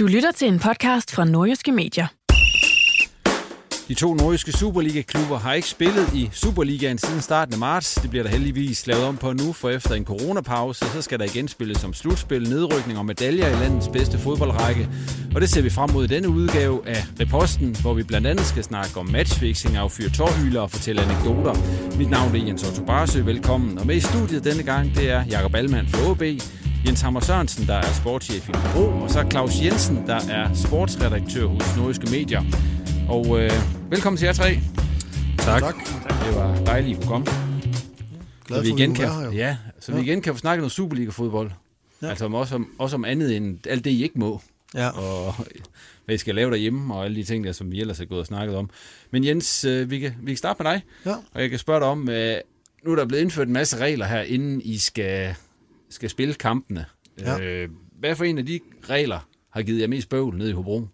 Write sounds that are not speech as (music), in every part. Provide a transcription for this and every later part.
Du lytter til en podcast fra Nordjyske Medier. De to nordiske Superliga-klubber har ikke spillet i Superligaen siden starten af marts. Det bliver der heldigvis lavet om på nu, for efter en coronapause, så skal der igen spilles som slutspil, nedrykning og medaljer i landets bedste fodboldrække. Og det ser vi frem mod i denne udgave af Reposten, hvor vi blandt andet skal snakke om matchfixing, affyre tårhylder og fortælle anekdoter. Mit navn er Jens Otto Barsø, velkommen. Og med i studiet denne gang, det er Jakob Allmann fra OB, Jens Hammer Sørensen, der er sportschef i Bro, og så Claus Jensen, der er sportsredaktør hos Nordiske Medier. Og øh, velkommen til jer tre. Tak. tak. Det var dejligt, at I kunne komme. Glad så vi for, igen kan, er her, jo. ja, så vi Ja. igen kan få snakket noget Superliga-fodbold. Ja. Altså om, også, om, også om andet end alt det, I ikke må. Ja. Og (laughs) hvad I skal lave derhjemme, og alle de ting, der, som vi ellers er gået og snakket om. Men Jens, øh, vi kan, vi kan starte med dig. Ja. Og jeg kan spørge dig om, øh, nu er der blevet indført en masse regler her, inden I skal, skal spille kampene. Ja. Øh, hvad for en af de regler har givet jer mest bøvl nede i Hobro?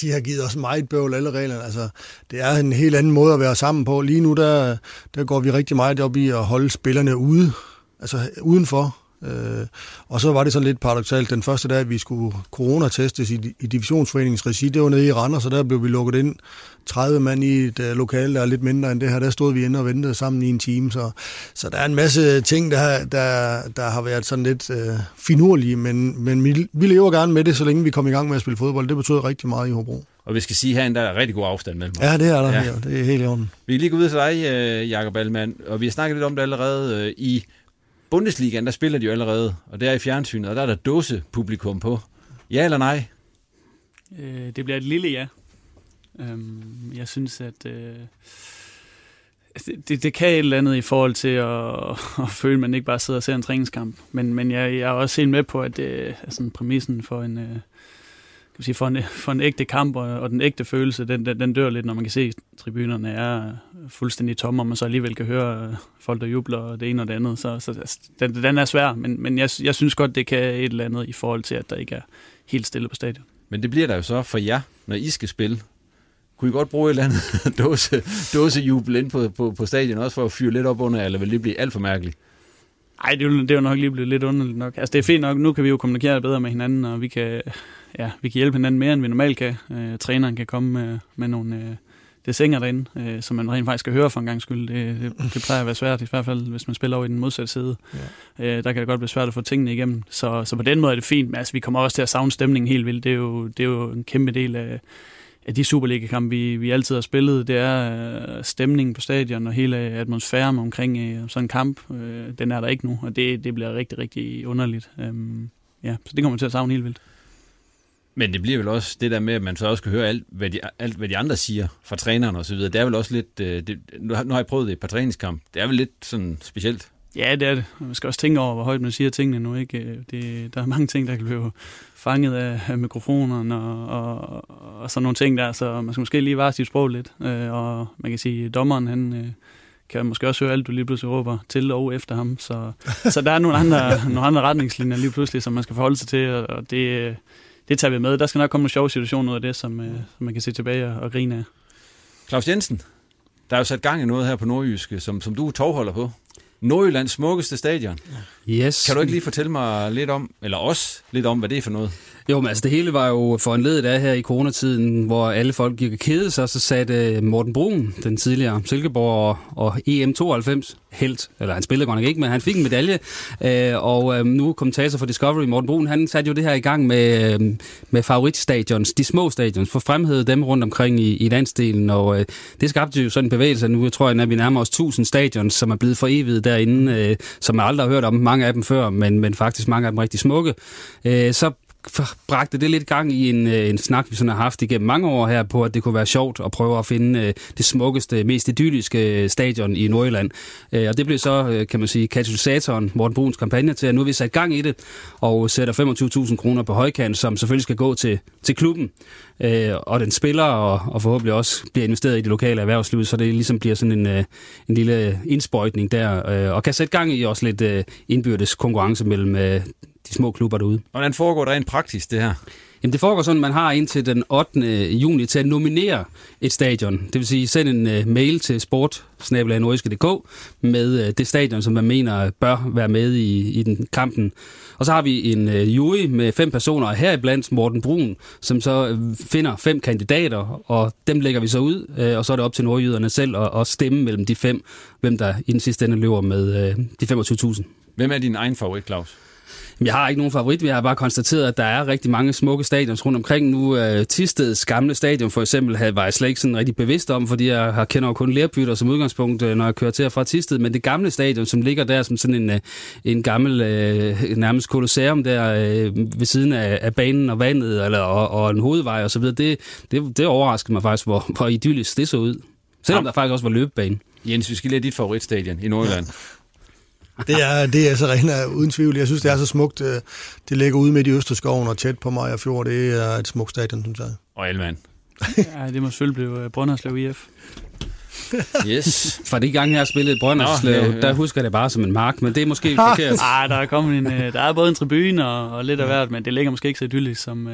De har givet os meget bøvl, alle reglerne. Altså, det er en helt anden måde at være sammen på. Lige nu, der, der går vi rigtig meget op i at holde spillerne ude, altså udenfor. Øh, og så var det sådan lidt paradoxalt. Den første dag, vi skulle coronatestes i, i divisionsforeningens regi, det var nede i Randers, så der blev vi lukket ind 30 mand i et uh, lokale, der er lidt mindre end det her. Der stod vi inde og ventede sammen i en time. Så, så der er en masse ting, der, der, der har været sådan lidt uh, finurlige, men, men vi, vi lever gerne med det, så længe vi kommer i gang med at spille fodbold. Det betyder rigtig meget i Hobro. Og vi skal sige herinde, der er rigtig god afstand mellem os. Ja, det er der. Ja. Det er helt i orden. Vi kan lige gå videre til dig, øh, Jakob Allmann, og vi har snakket lidt om det allerede. øh, I Bundesligaen, der spiller de jo allerede, og det er i fjernsynet, og der er der dåse publikum på. Ja eller nej? Øh, det bliver et lille ja. Øhm, jeg synes, at øh, altså, det, det kan et eller andet i forhold til at, (laughs) at føle, at man ikke bare sidder og ser en træningskamp. Men, men jeg, jeg er også helt med på, at det altså, præmissen for en, øh, øh, kan man sige, for en, for en ægte kamp og, og den ægte følelse, den, den, den dør lidt, når man kan se, at tribunerne er fuldstændig tomme, og man så alligevel kan høre øh, folk, der jubler og det ene og det andet. Så, så altså, den, den er svær, men, men jeg, jeg synes godt, det kan et eller andet i forhold til, at der ikke er helt stille på stadion. Men det bliver der jo så for jer, når I skal spille. Kunne I godt bruge et eller andet (laughs) dåse, dåsejubel ind på, på, på stadion også for at fyre lidt op under, eller vil det blive alt for mærkeligt? Ej, det er, jo, det er jo nok lige blevet lidt underligt nok. Altså, det er fint nok. Nu kan vi jo kommunikere bedre med hinanden, og vi kan, ja, vi kan hjælpe hinanden mere, end vi normalt kan. Øh, træneren kan komme med, med nogle øh, desinger derinde, øh, som man rent faktisk skal høre for en gang skyld. Det, det, det plejer at være svært, i hvert fald hvis man spiller over i den modsatte side. Ja. Øh, der kan det godt blive svært at få tingene igennem. Så, så på den måde er det fint, men altså, vi kommer også til at savne stemningen helt vildt. Det er jo, det er jo en kæmpe del af, af de Superliga-kampe, vi, vi altid har spillet, det er øh, stemningen på stadion og hele atmosfæren omkring øh, sådan en kamp. Øh, den er der ikke nu, og det, det bliver rigtig, rigtig underligt. Øh, ja, så det kommer til at savne helt vildt. Men det bliver vel også det der med, at man så også kan høre alt, hvad de, alt, hvad de andre siger fra træneren og så videre. Det er vel også lidt, øh, det, nu har jeg prøvet det et par træningskamp. Det er vel lidt sådan specielt. Ja, det er det. Man skal også tænke over, hvor højt man siger tingene nu. Ikke? Det, der er mange ting, der kan blive fanget af, af mikrofonerne og, og, og sådan nogle ting der, så man skal måske lige vare sit sprog lidt. Øh, og man kan sige, at dommeren han, øh, kan måske også høre alt, du lige pludselig råber til og efter ham. Så, (laughs) så der er nogle andre, nogle andre retningslinjer lige pludselig, som man skal forholde sig til, og det, det tager vi med. Der skal nok komme nogle sjove situationer ud af det, som, øh, som man kan se tilbage og, og grine af. Claus Jensen, der er jo sat gang i noget her på Nordjyske, som, som du er tovholder på. Nordjyllands smukkeste stadion. Yes. Kan du ikke lige fortælle mig lidt om, eller os lidt om, hvad det er for noget? Jo, men altså det hele var jo foranledet af her i coronatiden, hvor alle folk gik og kedede sig, så satte Morten Brun, den tidligere Silkeborg og, og EM92 helt, eller han spillede godt nok ikke, men han fik en medalje, øh, og øh, nu kommentator for Discovery, Morten Brun, han satte jo det her i gang med, øh, med favoritstadions, de små stadions, for fremhævet dem rundt omkring i, i landsdelen, og øh, det skabte jo sådan en bevægelse, nu jeg tror jeg, at vi nærmer os 1000 stadions, som er blevet for evigt derinde, øh, som jeg aldrig har hørt om mange af dem før, men, men faktisk mange af dem rigtig smukke. Øh, så bragte det lidt gang i en, øh, en snak, vi sådan har haft igennem mange år her på, at det kunne være sjovt at prøve at finde øh, det smukkeste, mest idylliske øh, stadion i Nordjylland. Og det blev så, kan man sige, katalysatoren, Morten Bruns kampagne til, at nu har vi sat gang i det og sætter 25.000 kroner på højkant, som selvfølgelig skal gå til, til klubben. Øh, og den spiller, og, og forhåbentlig også bliver investeret i det lokale erhvervsliv, så det ligesom bliver sådan en, øh, en lille indsprøjtning der, øh, og kan sætte gang i også lidt indbyrdes konkurrence mellem de små klubber derude. Hvordan foregår det rent praktisk, det her? Jamen det foregår sådan, at man har indtil den 8. juni til at nominere et stadion. Det vil sige, send en uh, mail til sport med uh, det stadion, som man mener bør være med i, i den kampen. Og så har vi en uh, jury med fem personer, heriblandt Morten Brun, som så finder fem kandidater, og dem lægger vi så ud, uh, og så er det op til nordjyderne selv at, at stemme mellem de fem, hvem der i den sidste ende løber med uh, de 25.000. Hvem er din egen favorit, Claus? Jeg har ikke nogen favorit. Vi har bare konstateret, at der er rigtig mange smukke stadions rundt omkring. Nu uh, Tisteds gamle stadion for eksempel havde, var jeg slet ikke sådan rigtig bevidst om, fordi jeg har kender jo kun lærbytter som udgangspunkt, uh, når jeg kører til fra Tisted. Men det gamle stadion, som ligger der som sådan en, uh, en gammel uh, nærmest kolosseum der uh, ved siden af, af banen og vandet eller, og, og en hovedvej osv., det, det, det overraskede mig faktisk, hvor, hvor idyllisk det så ud. Selvom ja. der faktisk også var løbebane. Jens, vi skal lige dit favoritstadion i Nordjylland. (laughs) Det er, det er så rent uden tvivl. Jeg synes, det er så smukt. Øh, det ligger ude midt i Østerskoven og tæt på mig og fjord. Det er et smukt stadion, synes jeg. Og Elvand. ja, det må selvfølgelig blive øh, Brønderslev IF. Yes. For de gange, jeg har spillet Brønderslev, ja, ja. der husker jeg det bare som en mark, men det er måske (laughs) forkert. Nej, der er kommet en, øh, der er både en tribune og, og lidt af hvert, men det ligger måske ikke så idyllisk som,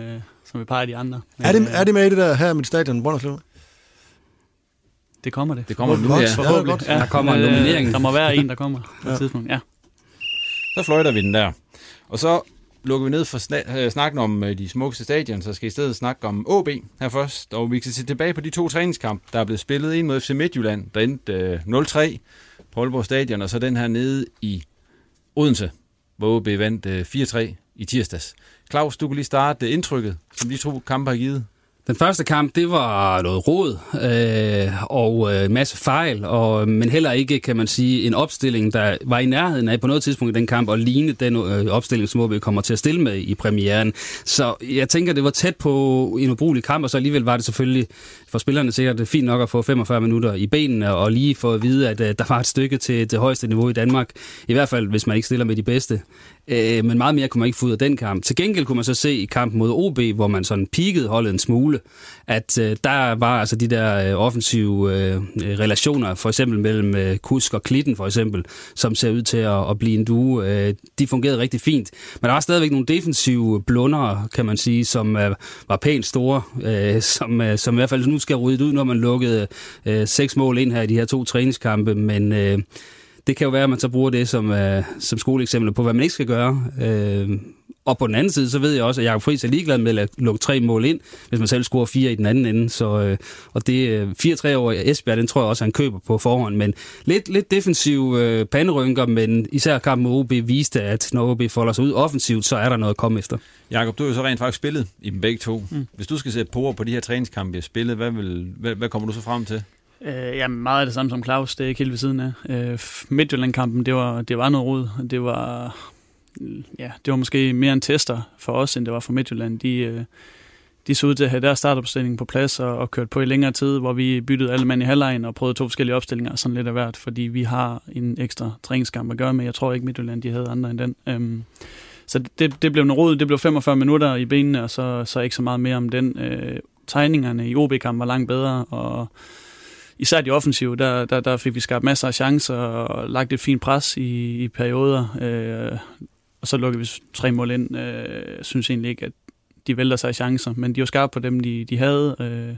som et par af de andre. Men, er, det, er det med i det der her med stadion Brønderslev? Det kommer det. Det kommer nu, ja. Forhåbentlig. Ja, der kommer en nominering. Der må være en, der kommer på et tidspunkt, ja. Så fløjter vi den der. Og så lukker vi ned for sna- øh, snakken om øh, de smukkeste stadion, så skal i stedet snakke om AB her først. Og vi kan se tilbage på de to træningskamp, der er blevet spillet. En mod FC Midtjylland, der endte øh, 0-3 på Aalborg Stadion, og så den her nede i Odense, hvor AB vandt øh, 4-3 i tirsdags. Claus, du kan lige starte indtrykket, som de to kampe har givet. Den første kamp, det var noget rod øh, og øh, en øh, masse fejl, og, men heller ikke, kan man sige, en opstilling, der var i nærheden af på noget tidspunkt i den kamp, og ligne den øh, opstilling, som vi kommer til at stille med i premieren. Så jeg tænker, det var tæt på en ubrugelig kamp, og så alligevel var det selvfølgelig for spillerne sikkert fint nok at få 45 minutter i benene, og lige få at vide, at øh, der var et stykke til det højeste niveau i Danmark. I hvert fald, hvis man ikke stiller med de bedste. Øh, men meget mere kunne man ikke få ud af den kamp. Til gengæld kunne man så se i kampen mod OB, hvor man sådan peakede holdet en smule, at øh, der var altså de der øh, offensive øh, øh, relationer, for eksempel mellem øh, Kusk og Klitten for eksempel, som ser ud til at, at blive en due. Øh, de fungerede rigtig fint. Men der var stadigvæk nogle defensive blunder, kan man sige, som øh, var pænt store, øh, som, øh, som i hvert fald nu skal rydde ud, når man lukkede øh, seks mål ind her i de her to træningskampe. Men øh, det kan jo være, at man så bruger det som, øh, som skoleeksempel på, hvad man ikke skal gøre. Øh, og på den anden side, så ved jeg også, at Jacob Friis er ligeglad med at lukke tre mål ind, hvis man selv scorer fire i den anden ende. Så, øh, og det øh, 4-3 over Esbjerg, den tror jeg også, han køber på forhånd. Men lidt, lidt defensiv øh, panderynker, men især kampen med OB viste, at når OB folder sig ud offensivt, så er der noget at komme efter. Jakob, du har jo så rent faktisk spillet i dem begge to. Mm. Hvis du skal sætte på på de her træningskampe, jeg spillet, hvad, vil, hvad, hvad kommer du så frem til? Øh, ja, meget af det samme som Claus, det er ikke helt ved siden af. Øh, Midtjylland-kampen, det var, det var noget rod. Det var, ja, det var måske mere en tester for os, end det var for Midtjylland. De, øh, de så ud til at have deres startopstilling på plads og, og kørt på i længere tid, hvor vi byttede alle mand i halvlejen og prøvede to forskellige opstillinger, sådan lidt af hvert, fordi vi har en ekstra træningskamp at gøre med. Jeg tror ikke, Midtjylland de havde andre end den. Øhm, så det, det blev en rod. Det blev 45 minutter i benene, og så, så ikke så meget mere om den. Øh, tegningerne i OB-kampen var langt bedre, og især de offensive, der, der, der fik vi skabt masser af chancer og lagt et fint pres i, i perioder. Øh, og så lukkede vi tre mål ind. Øh, synes egentlig ikke, at de vælter sig i chancer, men de var skarpe på dem, de, de havde, øh,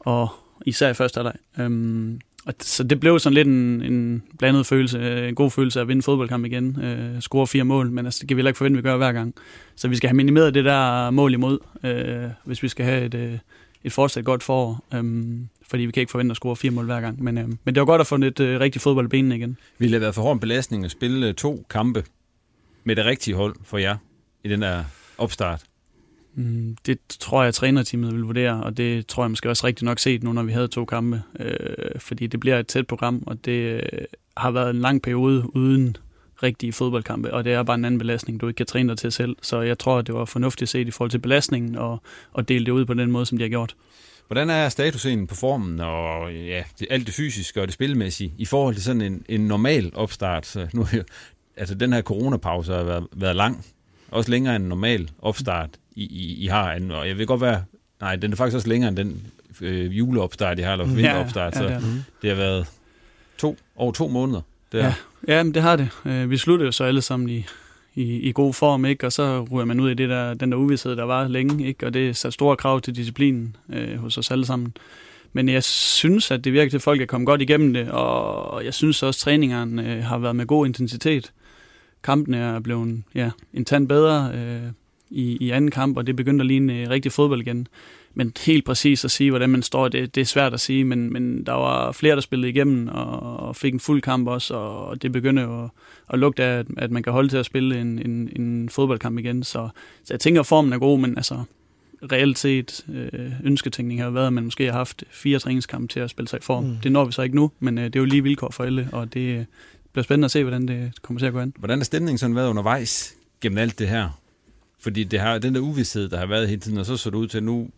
og især i første halvleg. Øhm, og så det blev sådan lidt en, en blandet følelse, øh, en god følelse at vinde fodboldkamp igen, øh, score fire mål, men altså, det kan vi heller ikke forvente, at vi gør hver gang. Så vi skal have minimeret det der mål imod, øh, hvis vi skal have et, øh, et fortsat godt forår, Øhm, fordi vi kan ikke forvente at score fire mål hver gang. Men, øh, men det var godt at få et øh, rigtigt fodbold i benene igen. Ville det være for hård en belastning at spille to kampe med det rigtige hold for jer i den der opstart? Mm, det tror jeg, at trænerteamet vil vurdere, og det tror jeg måske også rigtig nok set nu, når vi havde to kampe. Øh, fordi det bliver et tæt program, og det øh, har været en lang periode uden rigtige fodboldkampe, og det er bare en anden belastning, du ikke kan træne dig til selv. Så jeg tror, at det var fornuftigt set i forhold til belastningen, og, og dele det ud på den måde, som de har gjort. Hvordan er statusen på formen og ja, det, alt det fysiske og det spilmæssige i forhold til sådan en, en normal opstart? Så nu, altså den her coronapause har været, været lang, også længere end en normal opstart, I, I, I har. Og jeg vil godt være, nej, den er faktisk også længere end den øh, juleopstart, I har, eller vinteropstart. Ja, ja, det, så det har været to, over to måneder. Det ja, ja men det har det. Øh, vi sluttede jo så alle sammen i, i, i god form, ikke? og så ryger man ud i det der, den der uvidshed, der var længe, ikke? og det satte store krav til disciplinen øh, hos os alle sammen. Men jeg synes, at det virker til, at folk er kommet godt igennem det, og jeg synes også, at træningerne øh, har været med god intensitet kampen er blevet ja, en tand bedre øh, i, i anden kamp, og det begyndte at ligne øh, rigtig fodbold igen. Men helt præcis at sige, hvordan man står, det, det er svært at sige, men, men der var flere, der spillede igennem og, og fik en fuld kamp også, og det begyndte at, at lugte af, at, at man kan holde til at spille en, en, en fodboldkamp igen. Så, så jeg tænker, at formen er god, men altså reelt set øh, ønsketænkning har været, at man måske har haft fire træningskampe til at spille sig i form. Mm. Det når vi så ikke nu, men øh, det er jo lige vilkår for alle, og det, bliver spændende at se, hvordan det kommer til at gå an. Hvordan er stemningen sådan været undervejs gennem alt det her? Fordi det har, den der uvidshed, der har været hele tiden, og så så det ud til, at nu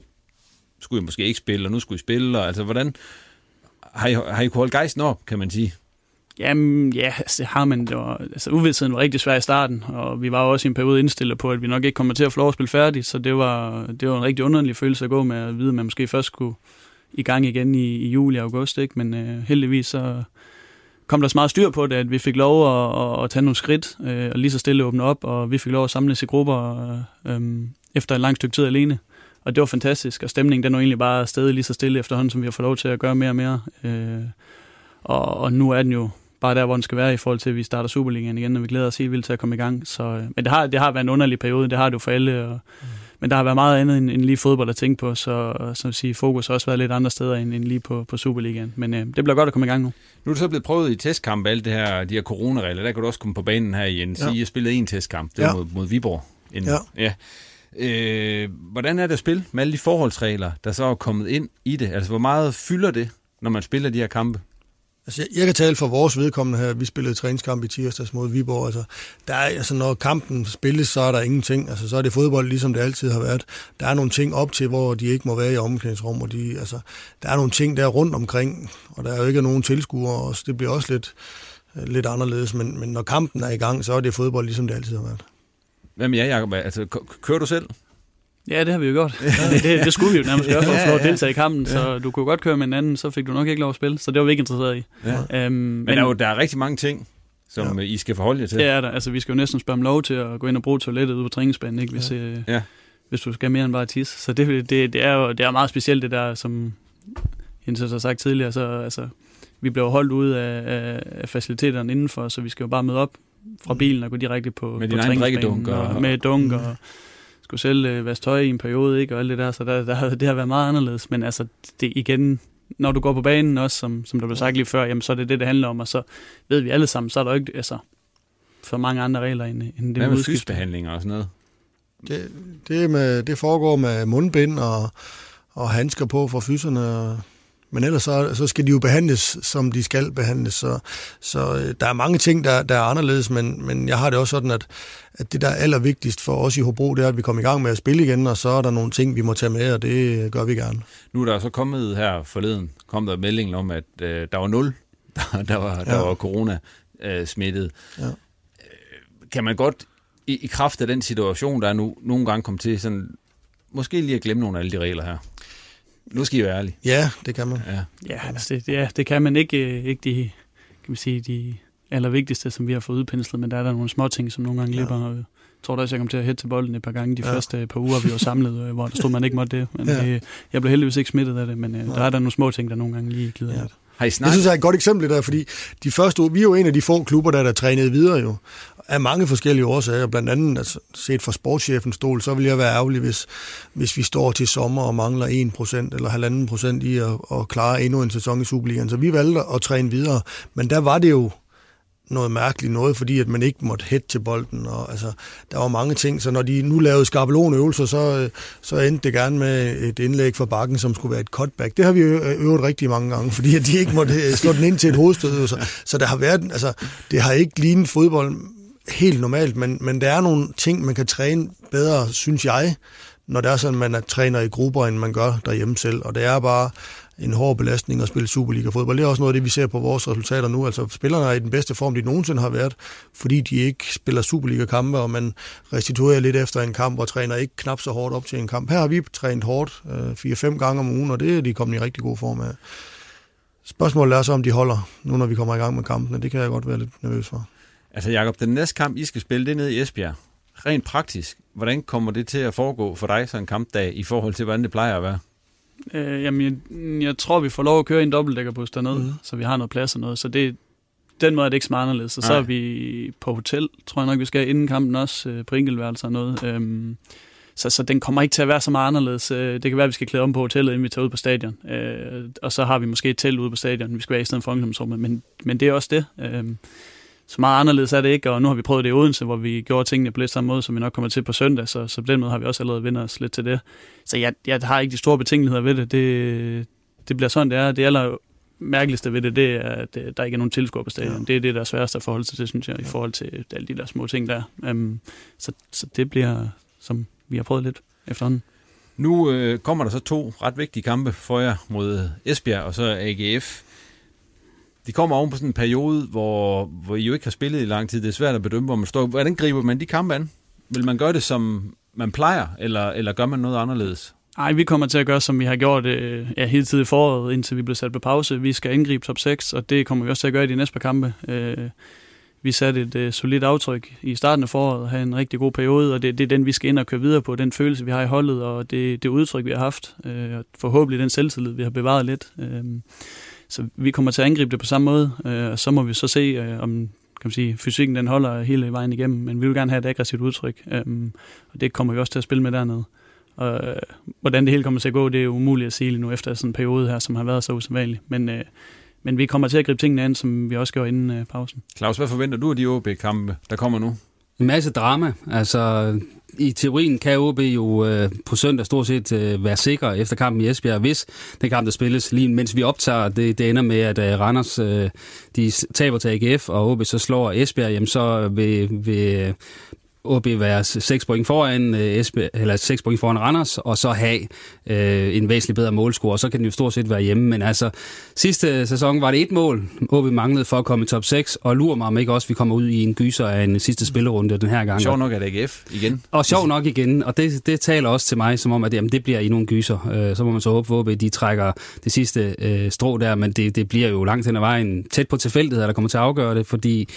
skulle I måske ikke spille, og nu skulle I spille. Og, altså, hvordan har I, har I kunnet holde gejsten op, kan man sige? Jamen, ja, altså, det har man. Det var, altså, uvidsheden var rigtig svær i starten, og vi var også i en periode indstillet på, at vi nok ikke kommer til at få lov at spille færdigt, så det var, det var en rigtig underlig følelse at gå med at vide, at man måske først skulle i gang igen i, i juli og august, ikke? men øh, heldigvis så, kom der så meget styr på det, at vi fik lov at, at, at tage nogle skridt øh, og lige så stille åbne op, og vi fik lov at samles i grupper øh, efter et langt stykke tid alene. Og det var fantastisk, og stemningen den var egentlig bare stadig lige så stille efterhånden, som vi har fået lov til at gøre mere og mere. Øh, og, og nu er den jo bare der, hvor den skal være i forhold til, at vi starter Superligaen igen, og vi glæder os helt vildt til at komme i gang. Så, øh, men det har, det har været en underlig periode, det har det jo for alle, og, mm men der har været meget andet end, end lige fodbold at tænke på, så, så at sige, fokus har også været lidt andre steder end, end lige på, på Superligaen. Men øh, det bliver godt at komme i gang nu. Nu er det så blevet prøvet i testkamp, alt det her, de her coronaregler. Der kan du også komme på banen her i en Ja. Jeg spillede en testkamp, det var ja. mod, mod Viborg. En, ja. ja. Øh, hvordan er det at spille med alle de forholdsregler, der så er kommet ind i det? Altså, hvor meget fylder det, når man spiller de her kampe? Altså, jeg, jeg kan tale for vores vedkommende her. Vi spillede træningskamp i tirsdags mod Viborg. Altså, der er, altså, når kampen spilles, så er der ingenting. Altså, så er det fodbold, ligesom det altid har været. Der er nogle ting op til, hvor de ikke må være i omklædningsrum, og de, altså, der er nogle ting der rundt omkring, og der er jo ikke nogen tilskuere, og det bliver også lidt, lidt anderledes. Men, men når kampen er i gang, så er det fodbold, ligesom det altid har været. Hvem er Jacob? Altså, kører du selv? Ja, det har vi jo gjort. det, (laughs) det, det skulle vi jo nærmest gøre for at få at deltage i kampen, ja. så du kunne godt køre med en anden, så fik du nok ikke lov at spille, så det var vi ikke interesseret i. Ja. Øhm, men, men der er jo der er rigtig mange ting, som ja. I skal forholde jer til. Det er der. Altså, vi skal jo næsten spørge om lov til at gå ind og bruge toilettet ude på træningsbanen, ikke? Hvis, ja. Øh, ja. hvis du skal mere end bare tisse. Så det, det, det, er jo det er meget specielt, det der, som Jens har sagt tidligere. Så, altså, vi bliver holdt ude af, af faciliteterne indenfor, så vi skal jo bare møde op fra bilen og gå direkte på, med på træningsbanen. Og, og, med dunk og skulle selv øh, vaske tøj i en periode, ikke, og alt det der, så der, der, det har været meget anderledes, men altså, det igen, når du går på banen også, som, som der blev sagt lige før, jamen, så er det det, det handler om, og så ved vi alle sammen, så er der jo ikke, altså, for mange andre regler end, end det Hvad med fysbehandling og sådan noget? Det, det, med, det foregår med mundbind og, og handsker på for fyserne, og Men ellers så, så skal de jo behandles, som de skal behandles. Så, så øh, der er mange ting, der, der er anderledes, men, men jeg har det også sådan, at, at det, der er allervigtigst for os i Hobro, det er, at vi kommer i gang med at spille igen, og så er der nogle ting, vi må tage med, og det gør vi gerne. Nu er der så kommet her forleden, kom der meldingen om, at øh, der var nul, (laughs) der, der var, der ja. var corona øh, smittet. Ja. Øh, kan man godt i, i kraft af den situation, der er nu, nogle gange komme til sådan, måske lige at glemme nogle af alle de regler her? Nu skal I være ærlige. Ja, det kan man. Ja, ja, altså det, ja det kan man ikke, øh, ikke de, kan man sige, de allervigtigste, som vi har fået udpenslet, men der er der nogle små ting, som nogle gange ja. løber. Jeg tror da også, jeg kom til at hætte til bolden et par gange de ja. første par uger, vi var samlet, øh, hvor der stod, man ikke måtte det. Men ja. det, jeg blev heldigvis ikke smittet af det, men ja. der er der nogle små ting, der nogle gange lige glider ja. Har I snakket? Det synes jeg er et godt eksempel der, fordi de første vi er jo en af de få klubber, der er trænet videre jo, af mange forskellige årsager. Blandt andet, altså, set fra sportschefens stol, så vil jeg være ærgerlig, hvis, hvis vi står til sommer og mangler 1% eller 1,5% i at, at klare endnu en sæson i Superligaen. Så vi valgte at træne videre, men der var det jo noget mærkeligt noget, fordi at man ikke måtte hætte til bolden. Og, altså, der var mange ting, så når de nu lavede skabelonøvelser, så, så endte det gerne med et indlæg fra bakken, som skulle være et cutback. Det har vi øvet rigtig mange gange, (laughs) fordi at de ikke måtte øh, slå den ind til et hovedstød. Så, så der har været, altså, det har ikke lignet fodbold helt normalt, men, men der er nogle ting, man kan træne bedre, synes jeg, når det er sådan, man er træner i grupper, end man gør derhjemme selv. Og det er bare en hård belastning at spille Superliga-fodbold. Det er også noget af det, vi ser på vores resultater nu. Altså, spillerne er i den bedste form, de nogensinde har været, fordi de ikke spiller Superliga-kampe, og man restituerer lidt efter en kamp og træner ikke knap så hårdt op til en kamp. Her har vi trænet hårdt øh, 4-5 gange om ugen, og det er de kommet i rigtig god form af. Spørgsmålet er så, om de holder, nu når vi kommer i gang med kampene. Det kan jeg godt være lidt nervøs for. Altså Jacob, den næste kamp, I skal spille, det er nede i Esbjerg. Rent praktisk, hvordan kommer det til at foregå for dig så en kampdag i forhold til, hvordan det plejer at være? Øh, jamen, jeg, jeg tror, vi får lov at køre en dobbeltdækkerbus dernede, mm. så vi har noget plads og noget. Så det, den måde er det ikke så meget anderledes. Så, så er vi på hotel, tror jeg nok, vi skal inden kampen også, øh, på enkeltværelser og noget. Øhm, så, så den kommer ikke til at være så meget anderledes. Øh, det kan være, at vi skal klæde om på hotellet, inden vi tager ud på stadion. Øh, og så har vi måske et telt ude på stadion, vi skal være i stedet for ungdomsrummet. Men, men det er også det. Øh, så meget anderledes er det ikke, og nu har vi prøvet det i Odense, hvor vi gjorde tingene på lidt samme måde, som vi nok kommer til på søndag, så, så på den måde har vi også allerede vendt os lidt til det. Så jeg, jeg har ikke de store betænkeligheder ved det. Det, det bliver sådan, det er. Det aller mærkeligste ved det, det er, at øh, der ikke er nogen tilskuer på stadion. Ja. Det er det, der er sværest at forholde sig til, synes jeg, ja. i forhold til alle de der små ting der. Um, så, så det bliver, som vi har prøvet lidt efterhånden. Nu øh, kommer der så to ret vigtige kampe for jer mod Esbjerg og så AGF. De kommer oven på sådan en periode, hvor, hvor I jo ikke har spillet i lang tid. Det er svært at bedømme, hvor man står. Hvordan griber man de kampe an? Vil man gøre det, som man plejer, eller, eller gør man noget anderledes? Nej, vi kommer til at gøre, som vi har gjort øh, ja, hele tiden i foråret, indtil vi blev sat på pause. Vi skal angribe top 6, og det kommer vi også til at gøre i de næste par kampe. Øh, vi satte et øh, solidt aftryk i starten af foråret havde en rigtig god periode, og det, det er den, vi skal ind og køre videre på, den følelse, vi har i holdet, og det, det udtryk, vi har haft, øh, og forhåbentlig den selvtillid, vi har bevaret lidt. Øh, så vi kommer til at angribe det på samme måde, øh, og så må vi så se, øh, om kan man sige, fysikken den holder hele vejen igennem, men vi vil gerne have et aggressivt udtryk, øh, og det kommer vi også til at spille med dernede. Og øh, hvordan det hele kommer til at gå, det er umuligt at sige lige nu efter sådan en periode her, som har været så usædvanlig. Men, øh, men vi kommer til at gribe tingene an, som vi også gjorde inden øh, pausen. Claus, hvad forventer du af de OB-kampe, der kommer nu? En masse drama. Altså, i teorien kan OB jo øh, på søndag stort set øh, være sikre efter kampen i Esbjerg, hvis den kamp, der spilles lige mens vi optager, det, det ender med, at øh, Randers øh, de taber til AGF, og OB så slår Esbjerg, jamen så øh, vil, vil OB være 6 point foran øh, Esbe, eller 6 point foran Randers, og så have øh, en væsentlig bedre målscore, og så kan den jo stort set være hjemme. Men altså, sidste sæson var det et mål, OB manglede for at komme i top 6, og lurer mig om ikke også, vi kommer ud i en gyser af en sidste spillerunde den her gang. Sjov nok er det AGF igen. Og sjov nok igen, og det, det taler også til mig som om, at jamen, det bliver i nogle gyser. Øh, så må man så håbe, at OB de trækker det sidste øh, strå der, men det, det bliver jo langt hen ad vejen tæt på tilfældighed, der kommer til at afgøre det, fordi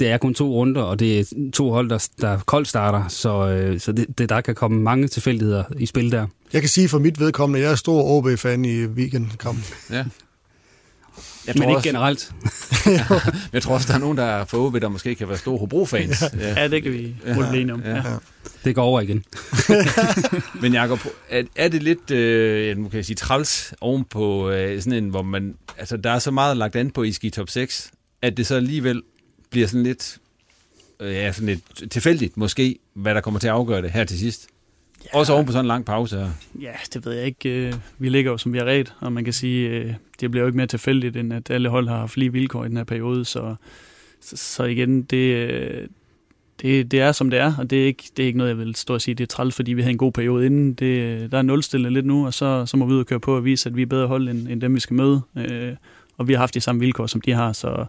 det er kun to runder, og det er to hold, der, der koldt starter, så, øh, så det, det, der kan komme mange tilfældigheder i spil der. Jeg kan sige for mit vedkommende, at jeg er stor OB-fan i weekendkampen. Ja. Jeg tror Men ikke også, generelt. ja, (laughs) jeg tror også, der er nogen, der er for OB, der måske kan være store Hobro-fans. Ja. ja, det kan vi ja. blive om. Ja. Ja. Det går over igen. (laughs) Men Jacob, er, er det lidt, øh, nu kan jeg sige, træls ovenpå øh, sådan en, hvor man, altså der er så meget lagt an på i ski top 6, at det så alligevel bliver sådan lidt, øh, ja, sådan lidt tilfældigt måske, hvad der kommer til at afgøre det her til sidst. Ja. Også oven på sådan en lang pause her. Ja, det ved jeg ikke. Øh, vi ligger jo som vi har ret, og man kan sige, øh, det bliver jo ikke mere tilfældigt, end at alle hold har haft lige vilkår i den her periode, så, så, igen, det, det, det er som det er, og det er, ikke, det er ikke noget, jeg vil stå og sige, det er træls, fordi vi havde en god periode inden. Det, der er nulstillet lidt nu, og så, så må vi ud og køre på og vise, at vi er bedre hold end, end dem, vi skal møde. Øh, og vi har haft de samme vilkår, som de har, så,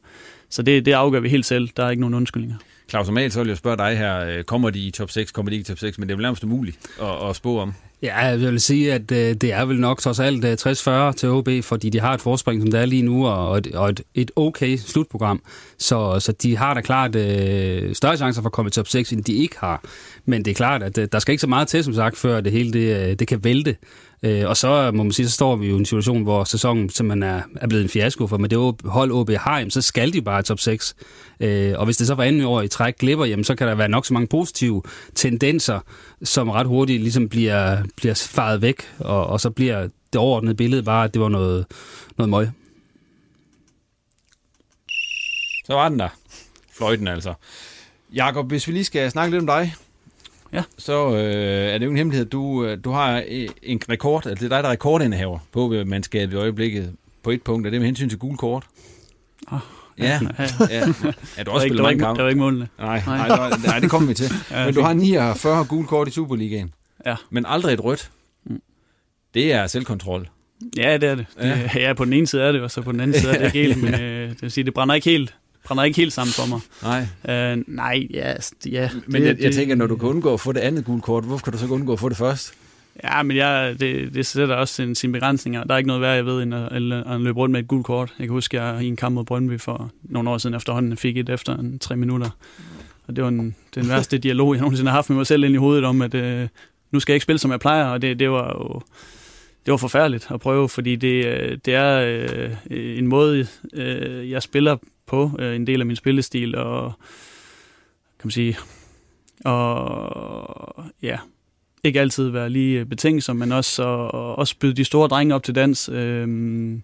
så det, det afgør vi helt selv. Der er ikke nogen undskyldninger. Claus, normalt så vil jeg spørge dig her, øh, kommer de i top 6, kommer de ikke i top 6, men det er vel nærmest umuligt at, at spå om. Ja, jeg vil sige, at øh, det er vel nok trods alt 60-40 til OB, fordi de har et forspring, som det er lige nu, og et, og et, et okay slutprogram. Så, så de har da klart øh, større chancer for at komme i top 6, end de ikke har. Men det er klart, at øh, der skal ikke så meget til, som sagt, før det hele det, øh, det kan vælte. Øh, og så øh, må man sige, så står vi jo i en situation, hvor sæsonen simpelthen er, er blevet en fiasko, for med det hold OB har, så skal de bare i top 6. Øh, og hvis det så for anden år i træk glipper, jamen, så kan der være nok så mange positive tendenser, som ret hurtigt ligesom bliver, bliver faret væk, og, og så bliver det overordnede billede bare, at det var noget, noget møg. Så var den der. Fløjten altså. Jakob, hvis vi lige skal snakke lidt om dig, ja. så øh, er det jo en hemmelighed. Du, øh, du har en rekord, altså det er dig, der er rekordindehaver på mandskabet i øjeblikket på et punkt, og det er med hensyn til gul kort. Oh, ja, ja. ja. ja du også spillet mange kampe. Det var ikke målene. Nej, nej. nej, det, nej, det kommer vi til. (laughs) ja, Men du har 49 gul kort i Superligaen. Ja. Men aldrig et rødt. Mm. Det er selvkontrol. Ja, det er det. Ja. det. Ja, på den ene side er det, og så på den anden side er det (laughs) ikke helt. Men øh, det, vil sige, det brænder ikke helt brænder ikke helt sammen for mig. Nej. Øh, nej, ja. ja men det, jeg, jeg tænker, når du kan undgå at få det andet gule kort, hvorfor kan du så ikke undgå at få det først? Ja, men jeg, det, det sætter også sin, sine begrænsninger. Der er ikke noget værd, jeg ved, end at, at løbe rundt med et gult kort. Jeg kan huske, at jeg i en kamp mod Brøndby for nogle år siden efterhånden fik et efter en, tre minutter. Og det var en, den værste (laughs) dialog, jeg nogensinde har haft med mig selv ind i hovedet om, at øh, nu skal jeg ikke spille, som jeg plejer. Og det, det var jo det var forfærdeligt at prøve, fordi det, øh, det er øh, en måde, øh, jeg spiller på, øh, en del af min spillestil, og kan man sige, og ja, ikke altid være lige øh, betænksom, men også, og, også byde de store drenge op til dans. Øhm,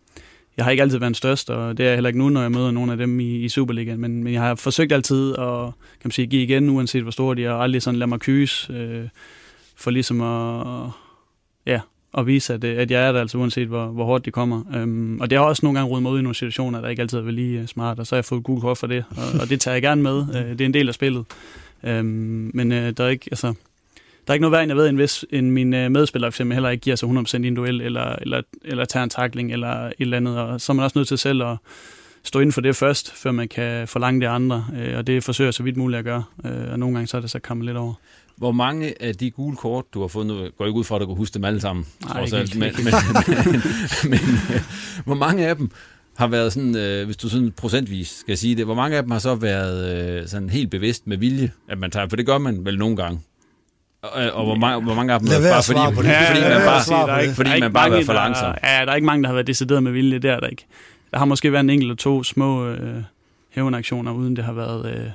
jeg har ikke altid været den største, og det er jeg heller ikke nu, når jeg møder nogle af dem i, i Superligaen, men, men jeg har forsøgt altid at kan man sige, give igen, uanset hvor store de er, og aldrig sådan lade mig kyse, øh, for ligesom at, at vise, at, øh, at jeg er der, altså uanset hvor, hvor hårdt de kommer. Øhm, og det har også nogle gange rodet mig ud i nogle situationer, der ikke altid er lige øh, smart, og så har jeg fået gul kort for det, og, og det tager jeg gerne med. Øh, det er en del af spillet. Øhm, men øh, der er ikke, altså, der er ikke noget værd, jeg ved, end hvis en, min øh, medspiller for eksempel heller ikke giver sig 100% i en duel, eller, eller, eller tager en takling, eller et eller andet, og så er man også nødt til selv at stå inden for det først, før man kan forlange det andre, øh, og det forsøger jeg så vidt muligt at gøre, øh, og nogle gange så er det så kommet lidt over. Hvor mange af de gule kort, du har fået, nu går ikke ud fra, at du kan huske dem alle sammen, Nej, ikke, alt, men, men, (laughs) men, men øh, hvor mange af dem har været sådan, øh, hvis du sådan procentvis skal sige det, hvor mange af dem har så været øh, sådan helt bevidst med vilje, at man tager, for det gør man vel nogle gange. Og, og hvor, mange, hvor mange af dem er bare fordi, fordi, fordi, man bare, fordi man bare er for langsom? Ja, der er ikke mange, der har været decideret med vilje, det er der ikke. Der har måske været en enkelt eller to små øh, hævnaktioner, uden det har været... Øh,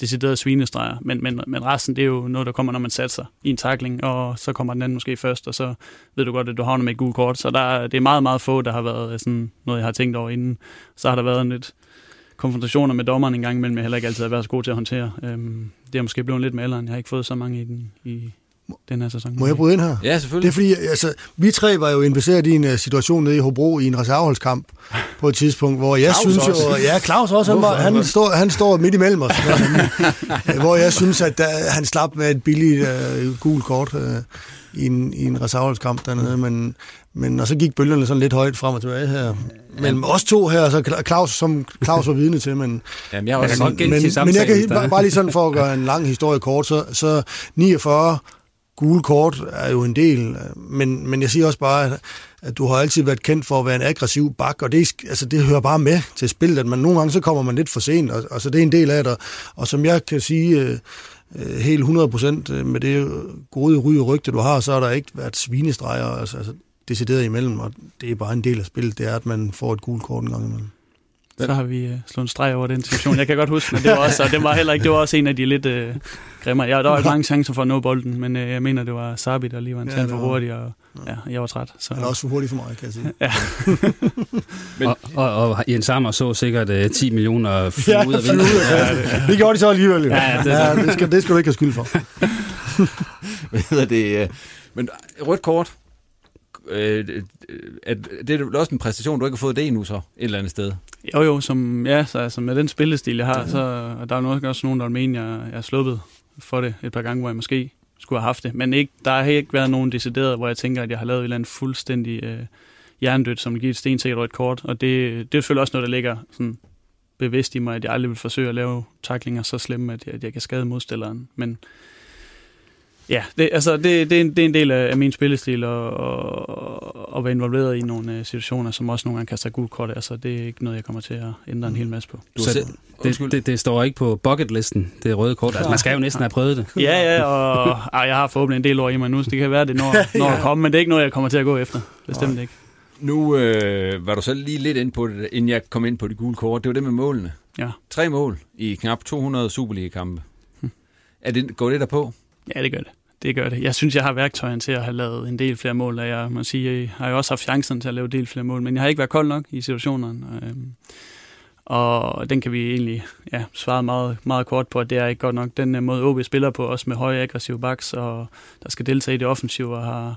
deciderede svinestreger, men, men, men resten det er jo noget, der kommer, når man satser i en takling, og så kommer den anden måske først, og så ved du godt, at du havner med et gult kort. Så der, det er meget, meget få, der har været øh, sådan noget, jeg har tænkt over inden. Så har der været en lidt konfrontationer med dommeren en gang imellem, jeg heller ikke altid har været så god til at håndtere. Øhm, det er måske blevet lidt med alderen. Jeg har ikke fået så mange i, den, i, den her sæson. Må jeg bryde ind her? Ja, selvfølgelig. Det er fordi, altså, vi tre var jo investeret i en uh, situation nede i Hobro i en reserveholdskamp (laughs) på et tidspunkt, hvor jeg Klaus synes jo... Ja, Claus også. Han, var, han, står, han står midt imellem os. (laughs) hvor jeg synes, at uh, han slap med et billigt uh, gul kort uh, i en, i en reserveholdskamp dernede, men, men og så gik bølgerne sådan lidt højt frem og tilbage her. Men os to her, så Claus, som Claus var vidne til, men... Jamen, jeg også men, men, men jeg kan bare, bare lige sådan for at gøre en lang historie kort, så, så 49 gule kort er jo en del, men, men jeg siger også bare, at, at du har altid været kendt for at være en aggressiv bak, og det, altså, det hører bare med til spillet, at man nogle gange så kommer man lidt for sent, og, og så det er en del af det. Og som jeg kan sige øh, øh helt 100% øh, med det gode ryge rygte, du har, så har der ikke været svinestreger altså, altså, decideret imellem, og det er bare en del af spillet, det er, at man får et gult kort en gang imellem. Så har vi uh, slået en streg over den situation. Jeg kan godt huske, men det var også, og det var heller ikke, det var også en af de lidt uh, grimmere. Ja, der var (laughs) ikke mange chancer for at nå bolden, men uh, jeg mener, det var Sabi, der lige var en ja, for hurtig, og ja, jeg var træt. Så. Han er også for hurtig for mig, kan jeg sige. (laughs) ja. (laughs) men, og, og, og Jens Sammer så sikkert uh, 10 millioner fly ja, ud af vinduet. Ja, det, det gjorde de så alligevel. Ja, ja, det, ja, det, skal, det skal du ikke have skyld for. Hvad hedder det? Men rødt kort, øh, at det er også en præstation, du ikke har fået det endnu så, et eller andet sted. Jo, jo, som, ja, så altså med den spillestil, jeg har, så og der er nok også nogen, der mener, jeg, jeg er sluppet for det et par gange, hvor jeg måske skulle have haft det. Men ikke, der har ikke været nogen decideret, hvor jeg tænker, at jeg har lavet et eller andet fuldstændig øh, hjernedødt, som giver et stensikkert rødt kort. Og det, det er selvfølgelig også noget, der ligger sådan bevidst i mig, at jeg aldrig vil forsøge at lave taklinger så slemme, at jeg, at jeg kan skade modstilleren. Men ja, det, altså, det, det, er en, det er en del af, min spillestil at, at, at være involveret i nogle uh, situationer, som også nogle gange kan tage gul kort. Altså, det er ikke noget, jeg kommer til at ændre en hel masse på. Du så det, det, det, står ikke på bucketlisten, det røde kort. Altså, man skal jo næsten have prøvet det. Ja, ja, og ah, jeg har forhåbentlig en del år i mig nu, så det kan være, det når, (laughs) når at komme, men det er ikke noget, jeg kommer til at gå efter. Bestemt ikke. Nu øh, var du så lige lidt ind på det, inden jeg kom ind på de gule kort. Det var det med målene. Ja. Tre mål i knap 200 Superliga-kampe. Hm. Er det, går det der på? Ja, det gør det. Det gør det. Jeg synes, jeg har værktøjen til at have lavet en del flere mål, og jeg må sige, jeg har jo også haft chancen til at lave en del flere mål, men jeg har ikke været kold nok i situationerne. Øhm, og den kan vi egentlig ja, svare meget, meget kort på, at det er ikke godt nok. Den øh, måde OB spiller på, også med høje aggressive backs, og der skal deltage i det offensive og har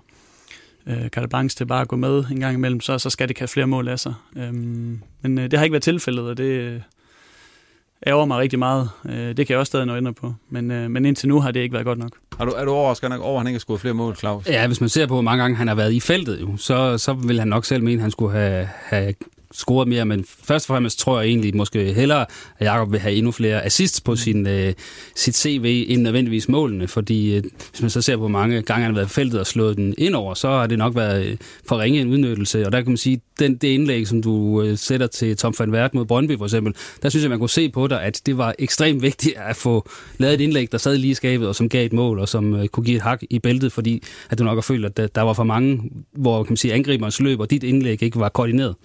øh, carte blanche til bare at gå med en gang imellem, så, så skal det kan flere mål af sig. Øhm, men øh, det har ikke været tilfældet, og det ærger mig rigtig meget. Øh, det kan jeg også stadig nå ændre på, men, øh, men indtil nu har det ikke været godt nok. Er du, er du overrasket nok over, at han ikke har skudt flere mål, Claus? Ja, hvis man ser på, hvor mange gange han har været i feltet, jo, så, så vil han nok selv mene, at han skulle have, have scoret mere, men først og fremmest tror jeg egentlig måske hellere, at Jakob vil have endnu flere assists på sin, øh, sit CV, end nødvendigvis målene, fordi øh, hvis man så ser på, mange gange han har været feltet og slået den ind over, så har det nok været øh, for ringe en udnyttelse, og der kan man sige, den, det indlæg, som du øh, sætter til Tom van Wert mod Brøndby for eksempel, der synes jeg, man kunne se på dig, at det var ekstremt vigtigt at få lavet et indlæg, der sad lige i skabet, og som gav et mål, og som øh, kunne give et hak i bæltet, fordi at du nok har følt, at der, der var for mange, hvor kan man sige, angriberens løb, og dit indlæg ikke var koordineret.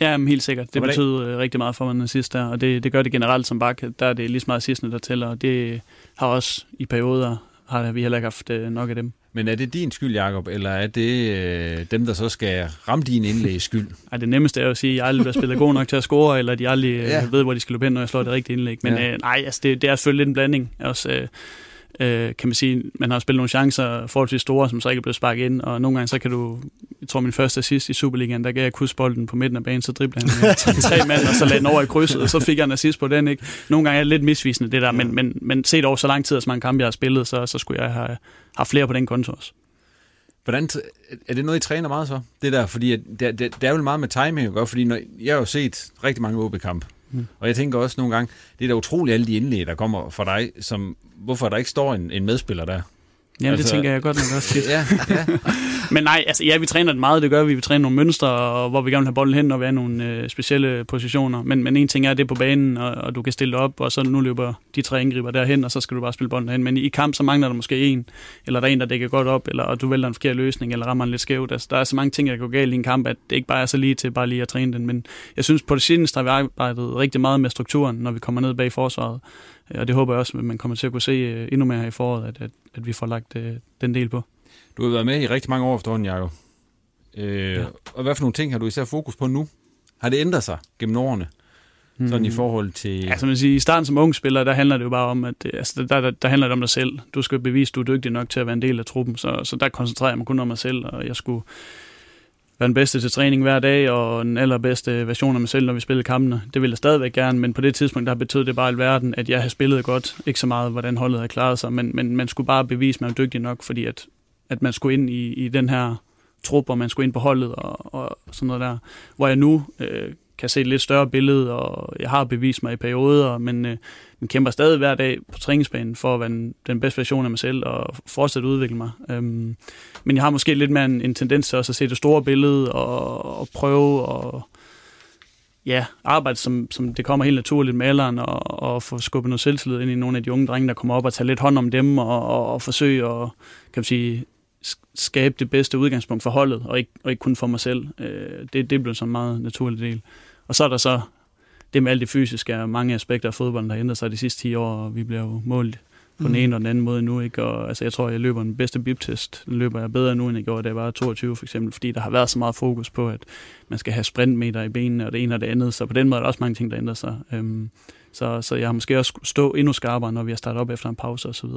Ja, men helt sikkert. Det betyder øh, rigtig meget for mig sidst der, og det, det gør det generelt som bak. Der er det lige så meget sidste, der tæller, og det har også i perioder, har vi heller ikke haft øh, nok af dem. Men er det din skyld, Jakob, eller er det øh, dem, der så skal ramme din indlæg skyld? (laughs) Ej, det nemmeste er jo at sige, at jeg aldrig bliver spillet god nok til at score, eller de aldrig øh, ja. ved, hvor de skal løbe hen, når jeg slår det rigtige indlæg. Men ja. øh, nej, altså, det, det er selvfølgelig lidt en blanding. Også, øh, øh, kan man sige, man har spillet nogle chancer forholdsvis store, som så ikke er blevet sparket ind, og nogle gange så kan du, jeg tror min første assist i Superligaen, der gav jeg kusbolden på midten af banen, så driblede han tre mand, og så lagde den over i krydset, og så fik jeg en assist på den, ikke? Nogle gange er det lidt misvisende det der, men, men, men set over så lang tid, som mange kampe jeg har spillet, så, så skulle jeg have, have flere på den konto også. Hvordan, er det noget, I træner meget så? Det der, fordi det, det, det er jo meget med timing at gøre, fordi når, jeg har jo set rigtig mange OB-kampe, mm. og jeg tænker også nogle gange, det er da utroligt alle de indlæg, der kommer fra dig, som, hvorfor der ikke står en, en medspiller der. Jamen, altså, det tænker jeg godt nok også tit. (laughs) ja, ja. (laughs) Men nej, altså ja, vi træner det meget, det gør vi. Vi træner nogle mønstre, hvor vi gerne vil have bolden hen, og vi er nogle øh, specielle positioner. Men, men en ting er, at det er på banen, og, og du kan stille det op, og så nu løber de tre angriber derhen, og så skal du bare spille bolden hen. Men i kamp, så mangler der måske en, eller der er en, der dækker godt op, eller og du vælger en forkert løsning, eller rammer en lidt skævt. Altså, der er så mange ting, der går galt i en kamp, at det ikke bare er så lige til bare lige at træne den. Men jeg synes, på det seneste har vi arbejdet rigtig meget med strukturen, når vi kommer ned bag forsvaret. Og det håber jeg også, at man kommer til at kunne se øh, endnu mere her i foråret, at, at, at vi får lagt øh, den del på. Du har været med i rigtig mange år efterhånden, Jacob. Øh, ja. Og hvad for nogle ting har du især fokus på nu? Har det ændret sig gennem årene? Hmm. Sådan i forhold til... Ja, som man siger, i starten som ung spiller, der handler det jo bare om, at altså, der, der, der handler det om dig selv. Du skal bevise, at du er dygtig nok til at være en del af truppen, så, så der koncentrerer jeg mig kun om mig selv, og jeg skulle være den bedste til træning hver dag, og den allerbedste version af mig selv, når vi spillede kampene. Det ville jeg stadigvæk gerne, men på det tidspunkt, der betød det bare alverden, at jeg havde spillet godt. Ikke så meget, hvordan holdet havde klaret sig, men, men man skulle bare bevise, at man var dygtig nok, fordi at, at man skulle ind i, i den her trup, og man skulle ind på holdet og, og sådan noget der. Hvor jeg nu øh, kan se et lidt større billede, og jeg har bevist mig i perioder, men øh, jeg kæmper stadig hver dag på træningsbanen for at være den, den bedste version af mig selv og fortsætte at udvikle mig. Øhm, men jeg har måske lidt mere en, en tendens til også at se det store billede og, og prøve at ja, arbejde, som, som det kommer helt naturligt med alderen, og, og få skubbet noget selvtillid ind i nogle af de unge drenge, der kommer op og tager lidt hånd om dem, og, og, og forsøge at kan man sige, skabe det bedste udgangspunkt for holdet, og ikke, og ikke kun for mig selv. Øh, det, det blev sådan en meget naturlig del. Og så er der så det med alt det fysiske, er mange aspekter af fodbolden, der har ændret sig de sidste 10 år, og vi bliver jo målt på mm. den ene og den anden måde nu. Ikke? Og, altså, jeg tror, jeg løber den bedste biptest. Den løber jeg bedre nu, end jeg gjorde, da jeg var 22 for eksempel, fordi der har været så meget fokus på, at man skal have sprintmeter i benene, og det ene og det andet. Så på den måde er der også mange ting, der ændrer sig. Øhm, så, så jeg har måske også stå endnu skarpere, når vi har startet op efter en pause osv.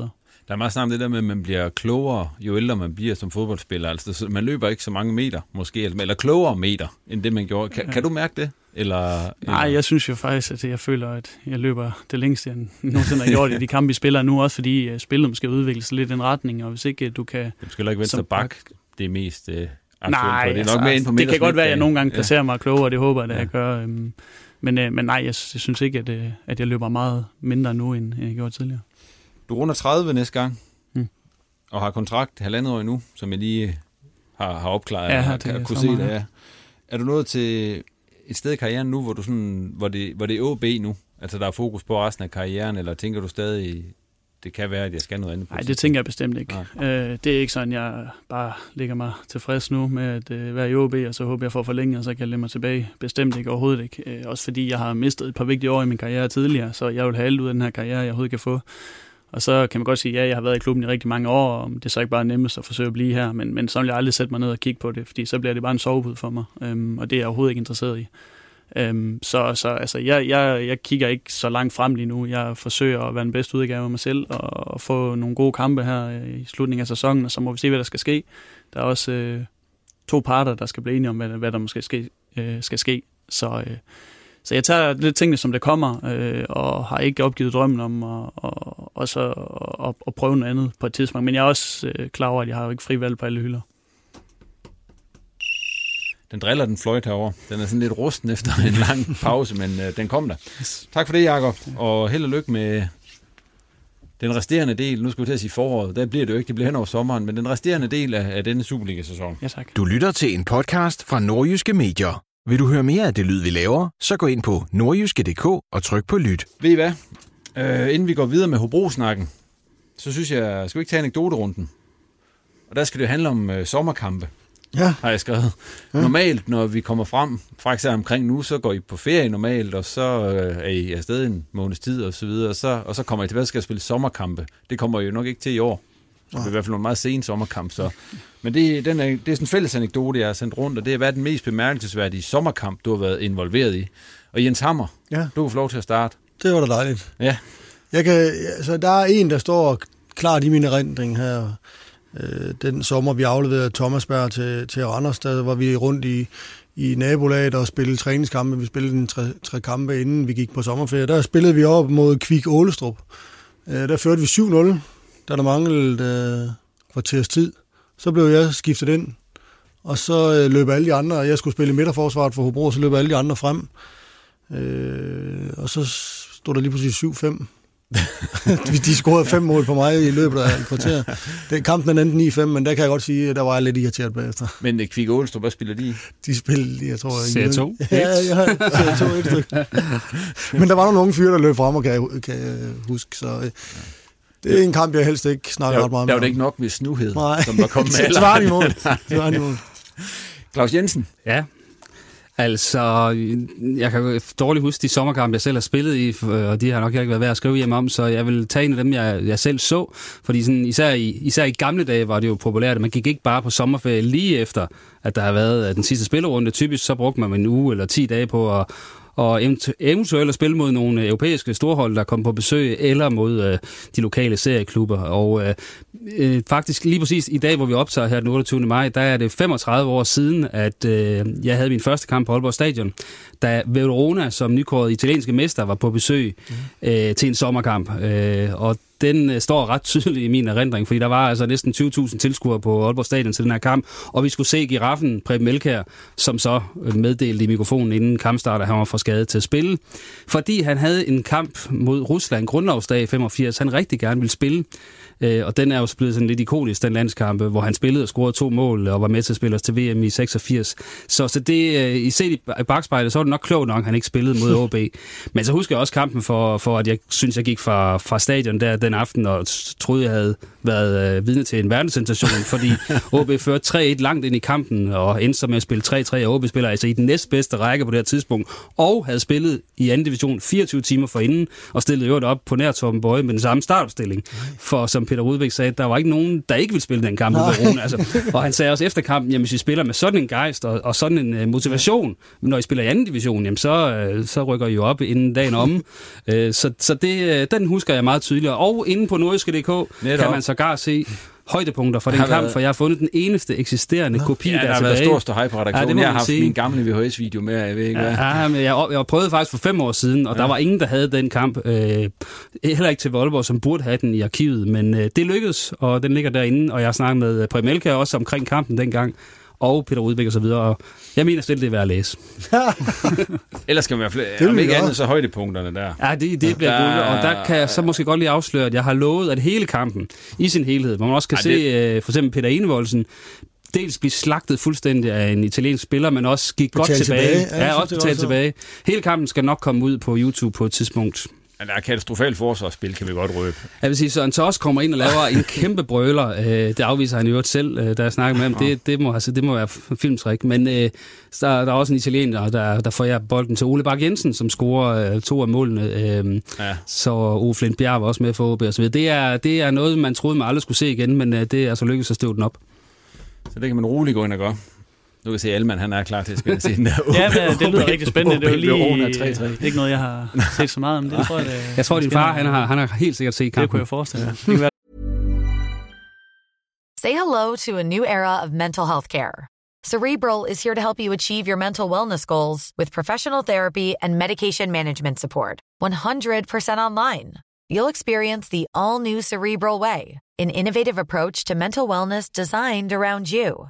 Der er meget snart det der med, at man bliver klogere, jo ældre man bliver som fodboldspiller. Altså, man løber ikke så mange meter, måske, eller klogere meter, end det man gjorde. Kan, ja. kan du mærke det? Eller, Nej, eller? jeg synes jo faktisk, at jeg føler, at jeg løber det længste, jeg nogensinde har gjort i de kampe, vi spiller nu, også fordi øh, spillet måske udvikle sig lidt i en retning, og hvis ikke øh, du kan... Du skal ikke venstre bak, det er mest... Øh, Nej, det er nok altså, mere ind på det kan godt være, at jeg nogle gange placerer ja. mig klogere, og det håber jeg, at jeg gør. Øhm, men, øh, men nej, jeg, jeg synes ikke, at, øh, at jeg løber meget mindre nu, end jeg gjorde tidligere. Du runder 30 næste gang, hmm. og har kontrakt halvandet år nu, som jeg lige har, har opklaret. Ja, har, kan kunne se det. Ja. Er du nået til et sted i karrieren nu, hvor, du sådan, hvor, det, hvor det er OB nu? Altså, der er fokus på resten af karrieren, eller tænker du stadig, det kan være, at jeg skal noget andet? Nej, det tænker jeg bestemt ikke. Øh, det er ikke sådan, jeg bare ligger mig tilfreds nu med at øh, være i OB, og så håber jeg får forlænget, og så kan jeg lade mig tilbage. Bestemt ikke, overhovedet ikke. Øh, også fordi jeg har mistet et par vigtige år i min karriere tidligere, så jeg vil have alt ud af den her karriere, jeg overhovedet kan få. Og så kan man godt sige, ja, jeg har været i klubben i rigtig mange år, og det er så ikke bare nemmest at forsøge at blive her, men, men så vil jeg aldrig sætte mig ned og kigge på det, fordi så bliver det bare en sovebud for mig, øhm, og det er jeg overhovedet ikke interesseret i. Øhm, så så altså, jeg, jeg, jeg kigger ikke så langt frem lige nu. Jeg forsøger at være den bedste udgave af mig selv og, og få nogle gode kampe her øh, i slutningen af sæsonen, og så må vi se, hvad der skal ske. Der er også øh, to parter, der skal blive enige om, hvad, hvad der måske skal, øh, skal ske. Så, øh, så jeg tager lidt tingene, som det kommer, øh, og har ikke opgivet drømmen om at, og, og så, at, at prøve noget andet på et tidspunkt. Men jeg er også øh, klar over, at jeg har ikke fri valg på alle hylder. Den driller den fløjt herover. Den er sådan lidt rusten efter en lang pause, men øh, den kom der. Tak for det, Jacob, og held og lykke med den resterende del. Nu skal vi til at sige foråret. Der bliver det jo ikke, det bliver hen over sommeren, men den resterende del af, af denne Superliga-sæson. Ja, tak. Du lytter til en podcast fra Nordjyske Medier. Vil du høre mere af det lyd, vi laver, så gå ind på nordjyske.dk og tryk på lyt. Ved I hvad? Øh, inden vi går videre med Hobro-snakken, så synes jeg, skal vi ikke tage anekdoterunden? Og der skal det handle om øh, sommerkampe ja. har jeg skrevet. Ja. Normalt, når vi kommer frem, fra eksempel omkring nu, så går I på ferie normalt, og så øh, er I afsted en måneds tid og så videre, og så, og så kommer I tilbage og skal spille sommerkampe. Det kommer I jo nok ikke til i år. Det er i hvert fald nogle meget sene sommerkamp. Så. Men det, den er, det er sådan en fælles anekdote, jeg har sendt rundt, og det har været den mest bemærkelsesværdige sommerkamp, du har været involveret i. Og Jens Hammer, ja. du har få lov til at starte. Det var da dejligt. Ja. Jeg kan, altså, der er en, der står klart i min erindring her øh, den sommer, vi afleverede Thomasberg til, til Randers, der var vi rundt i, i nabolaget og spillede træningskampe. Vi spillede en tre, tre kampe, inden vi gik på sommerferie. Der spillede vi op mod Kvik Ålestrup. Øh, der førte vi 7-0, da der manglede øh, kvarters tid. Så blev jeg skiftet ind, og så øh, løb alle de andre. Jeg skulle spille i midterforsvaret for Hobro, så løb alle de andre frem. Øh, og så stod der lige præcis (laughs) 7-5 de scorede fem mål på mig i løbet af et kvarter. Den kampen er endte 9-5, men der kan jeg godt sige, at der var jeg lidt irriteret bagefter. Men Kvik Ålstrup, hvad spiller de De spillede, jeg tror... Serie 2? Ja, ja, Serie 2 et stykke. (laughs) Men der var nogle unge fyre, der løb frem, og kan jeg, kan jeg huske, så... Øh, det er en kamp, jeg helst ikke snakker ret meget med. Der var det ikke nok med snuhed, Nej. som var kommet (laughs) med. det var imod. (laughs) Claus Jensen. Ja, Altså, jeg kan dårligt huske de sommerkampe, jeg selv har spillet i, og de har nok ikke været værd at skrive hjem om, så jeg vil tage en af dem, jeg, jeg selv så. Fordi sådan, især, i, især i gamle dage var det jo populært, at man gik ikke bare på sommerferie lige efter, at der har været den sidste spillerunde. Typisk så brugte man en uge eller 10 dage på at og eventuelt at spille mod nogle europæiske storhold, der kom på besøg, eller mod øh, de lokale serieklubber. Og øh, øh, faktisk lige præcis i dag, hvor vi optager her den 28. maj, der er det 35 år siden, at øh, jeg havde min første kamp på Aalborg Stadion, da Verona som nykåret italienske mester var på besøg mm. øh, til en sommerkamp. Øh, og den øh, står ret tydeligt i min erindring, fordi der var altså næsten 20.000 tilskuere på Aalborg Stadion til den her kamp, og vi skulle se giraffen Preben Melkær, som så øh, meddelte i mikrofonen inden kampstart, at han var for skadet til at spille, fordi han havde en kamp mod Rusland, grundlovsdag i 85, han rigtig gerne ville spille, Øh, og den er jo blevet sådan lidt ikonisk, den landskampe, hvor han spillede og scorede to mål og var med til at spille os til VM i 86. Så, så det, øh, i set i bagspejlet, så var det nok klogt nok, at han ikke spillede mod OB. (laughs) Men så husker jeg også kampen for, for at jeg synes, jeg gik fra, fra stadion der den aften og troede, jeg havde været øh, vidne til en verdenssensation, fordi (laughs) OB førte 3-1 langt ind i kampen og endte så med at spille 3-3, og OB spiller altså i den næstbedste række på det her tidspunkt, og havde spillet i anden division 24 timer forinden, og stillede øvrigt op på nærtoppen Bøje med den samme startopstilling. For som Peter Rudbæk sagde, der var ikke nogen, der ikke ville spille den kamp med altså. Og han sagde også efter kampen, jamen hvis I spiller med sådan en gejst og, og sådan en uh, motivation, når I spiller i anden division, jamen så, uh, så rykker I jo op inden dagen om. uh, så så det, uh, den husker jeg meget tydeligt. Og Og inde på nordiske.dk kan man sågar se højdepunkter fra den kamp, været... for jeg har fundet den eneste eksisterende kopi, ja, der, der er tilbage. været stor ståhej på redaktionen. Ja, jeg har haft sige. min gamle VHS-video med, jeg ved ikke hvad. Ja, men jeg, jeg prøvede faktisk for fem år siden, og ja. der var ingen, der havde den kamp. Øh, heller ikke til Voldborg, som burde have den i arkivet, men øh, det lykkedes, og den ligger derinde, og jeg har snakket med Prem Elka også omkring kampen dengang, og Peter Rudbæk og så videre, og jeg mener selv, det er værd at læse. (laughs) Ellers skal man i hvert fald, om ikke andet, så højdepunkterne der. Ja, det, det bliver Der- og der kan jeg så måske godt lige afsløre, at jeg har lovet, at hele kampen i sin helhed, hvor man også kan Ej, se øh, for eksempel Peter Enevoldsen, dels blive slagtet fuldstændig af en italiensk spiller, men også gik godt tilbage. tilbage. Ja, Ja, også det betalt tilbage. Hele kampen skal nok komme ud på YouTube på et tidspunkt. Der er katastrofalt forsvarsspil, kan vi godt røbe. Jeg vil sige, Søren Tors kommer ind og laver en (laughs) kæmpe brøler. Øh, det afviser han i øvrigt selv, øh, da jeg snakker med ham. Det, det, må, altså, det må være filmtrik. Men øh, der, der er også en italiener, der, der får jeg bolden til Ole Bak Jensen, som scorer øh, to af målene. Øh, Ja. Så Ove Flint Bjerg var også med for OB og så videre. Det er, det er noget, man troede, man aldrig skulle se igen, men øh, det er altså lykkedes at støve den op. Så det kan man roligt gå ind og gøre. Du kan se, at Alman han er klar til at spille se den. (laughs) Ja, men det lyder rigtig spændende. Det er jo lige 3-3. det er ikke noget, jeg har set så meget om. Det tror jeg, det, Jeg tror, din far, han har, han har helt sikkert set Det kunne jeg forestille mig. Det Say hello to a new era of mental health care. Cerebral is here to help you achieve your mental wellness goals with professional therapy and medication management support. 100% online. You'll experience the all new Cerebral Way, an innovative approach to mental wellness designed around you.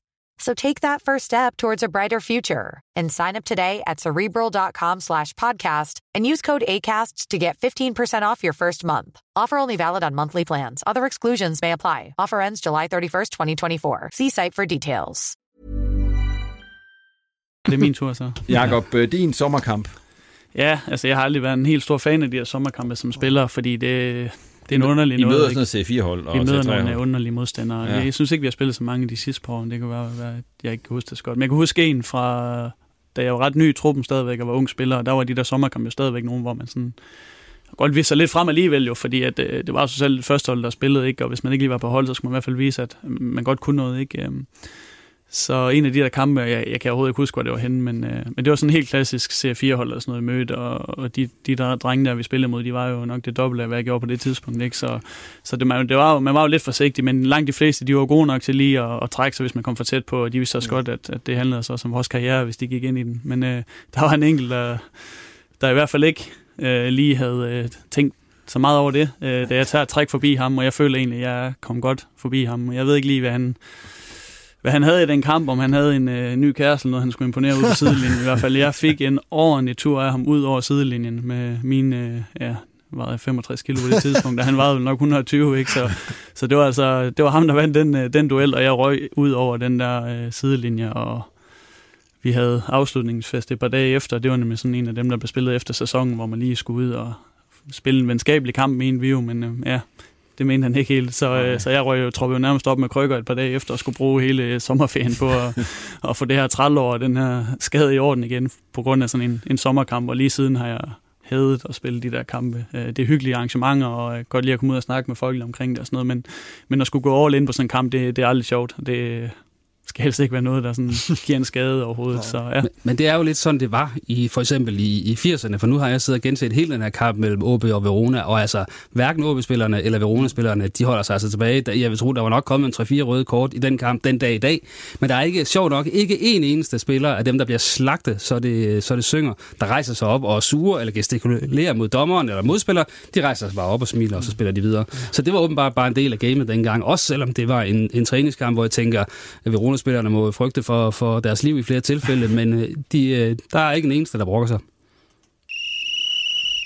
So take that first step towards a brighter future and sign up today at cerebral.com slash podcast and use code ACAST to get 15% off your first month. Offer only valid on monthly plans. Other exclusions may apply. Offer ends July 31st, 2024. See site for details. det er min tur så. (laughs) Jakob, øh, din sommerkamp. Ja, altså jeg har aldrig været en helt stor fan af de her sommerkampe som spiller, fordi det, det er en underlig I noget. møder ikke? sådan noget C4-hold og Vi møder C3-hold. nogle underlige modstandere. Ja. Jeg synes ikke, vi har spillet så mange de sidste par år. Det kan være, at jeg ikke kan huske det så godt. Men jeg kan huske en fra, da jeg var ret ny i truppen stadigvæk og var ung spiller, og der var de der sommerkampe jo stadigvæk nogen, hvor man sådan godt vise sig lidt frem alligevel jo, fordi at, øh, det var så selv første hold, der spillede, ikke? og hvis man ikke lige var på hold, så skulle man i hvert fald vise, at man godt kunne noget. Ikke? Så en af de der kampe, jeg, jeg kan overhovedet ikke huske, hvor det var henne, men, øh, men det var sådan en helt klassisk C4-hold eller sådan noget møde, og, og de, de der drenge, der vi spillede mod, de var jo nok det dobbelte af, hvad jeg gjorde på det tidspunkt. Ikke? Så, så det, man, det var, jo- man var jo lidt forsigtig, men langt de fleste, de var gode nok til lige at, at trække sig, hvis man kom for tæt på, og de vidste også godt, at, at det handlede så om vores karriere, hvis de gik ind i den. Men øh, der var en enkelt, der, der i hvert fald ikke øh, lige havde øh, tænkt så meget over det, øh, da jeg tager et træk forbi ham, og jeg føler egentlig, at jeg kom godt forbi ham. Jeg ved ikke lige, hvad han, hvad han havde i den kamp, om han havde en øh, ny kæreste, eller noget, han skulle imponere ud på sidelinjen. I hvert fald, jeg fik en ordentlig tur af ham ud over sidelinjen med mine, øh, ja, var 65 kilo på det tidspunkt, og han vejede nok 120, ikke? Så, så det var altså, det var ham, der vandt den, øh, den duel, og jeg røg ud over den der øh, sidelinje, og vi havde afslutningsfest et par dage efter. Det var nemlig sådan en af dem, der blev spillet efter sæsonen, hvor man lige skulle ud og spille en venskabelig kamp med vi jo, men øh, ja, det mente han ikke helt. Så, øh, så jeg røg jeg, jo nærmest op med krykker et par dage efter og skulle bruge hele øh, sommerferien på at, (laughs) at få det her trælår og den her skade i orden igen, på grund af sådan en, en sommerkamp, og lige siden har jeg hadet at spille de der kampe. Øh, Det er hyggelige arrangementer, og jeg godt lide at komme ud og snakke med folk omkring det og sådan noget, men, men at skulle gå all in på sådan en kamp, det, det er aldrig sjovt. Det skal helst ikke være noget, der sådan (laughs) giver en skade overhovedet. Så ja. Men, men det er jo lidt sådan, det var i for eksempel i, i 80'erne, for nu har jeg siddet og genset hele den her kamp mellem OB og Verona, og altså hverken OB-spillerne eller Verona-spillerne, de holder sig altså tilbage. Jeg vil tro, der var nok kommet en 3-4 røde kort i den kamp den dag i dag, men der er ikke, sjovt nok, ikke en eneste spiller af dem, der bliver slagtet, så det, så det synger, der rejser sig op og er sure eller gestikulerer mod dommeren eller modspiller, de rejser sig bare op og smiler, og så spiller de videre. Så det var åbenbart bare en del af gamet dengang, også selvom det var en, en træningskamp, hvor jeg tænker, at Verona-spillerne må frygte for, for deres liv i flere tilfælde, men øh, de, øh, der er ikke en eneste, der brokker sig.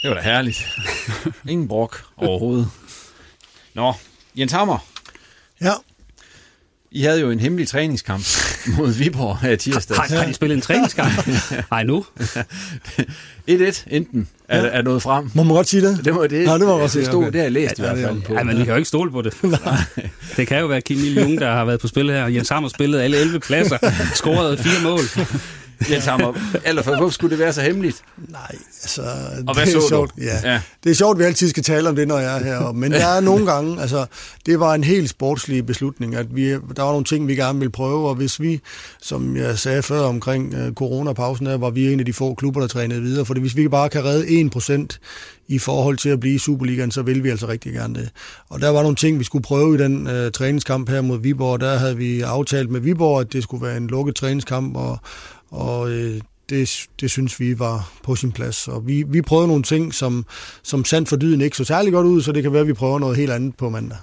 Det var da herligt. Ingen brok overhovedet. Nå, Jens Hammer, Ja, I havde jo en hemmelig træningskamp (laughs) mod Viborg her i tirsdag. Har, har de spillet en træningskamp? (laughs) Nej, nu. 1-1 enten er, er nået frem. må man godt sige det? Det var det. Ja, det må man sige, Det stod, okay. det har jeg læst i Ja, hvert det er fald på. Ja, men vi kan jo ikke stole på det. (laughs) det kan jo være Kim Il Jung, der har været på spil her. Jens Hammer spillet alle 11 pladser, scoret fire mål. Jens Hammer, allerførst, hvorfor skulle det være så hemmeligt? Nej, altså... Og hvad det er så sjovt. du? Ja. Ja. Det er sjovt, at vi altid skal tale om det, når jeg er her. Men der er nogle gange, altså, det var en helt sportslig beslutning, at vi, der var nogle ting, vi gerne ville prøve, og hvis vi, som jeg sagde før omkring uh, coronapausen, der var vi en af de få klubber, der trænede videre, for hvis vi bare kan redde 1% i forhold til at blive i Superligaen, så vil vi altså rigtig gerne det. Og der var nogle ting, vi skulle prøve i den uh, træningskamp her mod Viborg. Der havde vi aftalt med Viborg, at det skulle være en lukket træningskamp, og, og øh, det, det synes vi var på sin plads. Og vi, vi prøvede nogle ting, som, som sandt for dyden ikke så særlig godt ud, så det kan være, at vi prøver noget helt andet på mandag.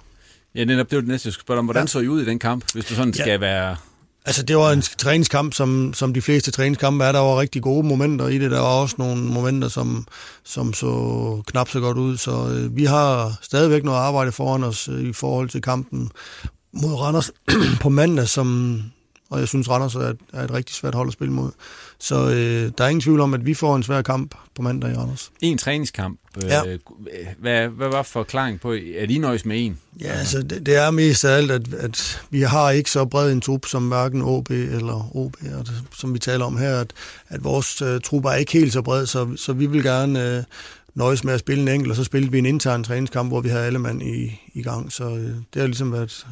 Ja, netop, det var det næste, jeg skulle spørge om. Hvordan Ja. så I ud i den kamp, hvis du sådan Ja. skal være... Altså, det var en træningskamp, som, som de fleste træningskampe er. Der var rigtig gode momenter i det. Der var også nogle momenter, som, som så knap så godt ud. Så øh, vi har stadigvæk noget arbejde foran os øh, i forhold til kampen mod Randers (clears throat) på mandag, som, og jeg synes, Randers er et, er et rigtig svært hold at spille mod. Så øh, der er ingen tvivl om, at vi får en svær kamp på mandag i Randers. En træningskamp. Øh, Ja. hvad, hvad var forklaringen på, at I nøjes med en? Ja, altså det, det er mest af alt, at, at vi har ikke så bred en trup som hverken OB eller OB, og det, som vi taler om her, at, at vores uh, trup er ikke helt så bred, så, så vi vil gerne uh, nøjes med at spille en enkelt, og så spillede vi en intern træningskamp, hvor vi havde alle mand i, i gang, så uh, det har ligesom været...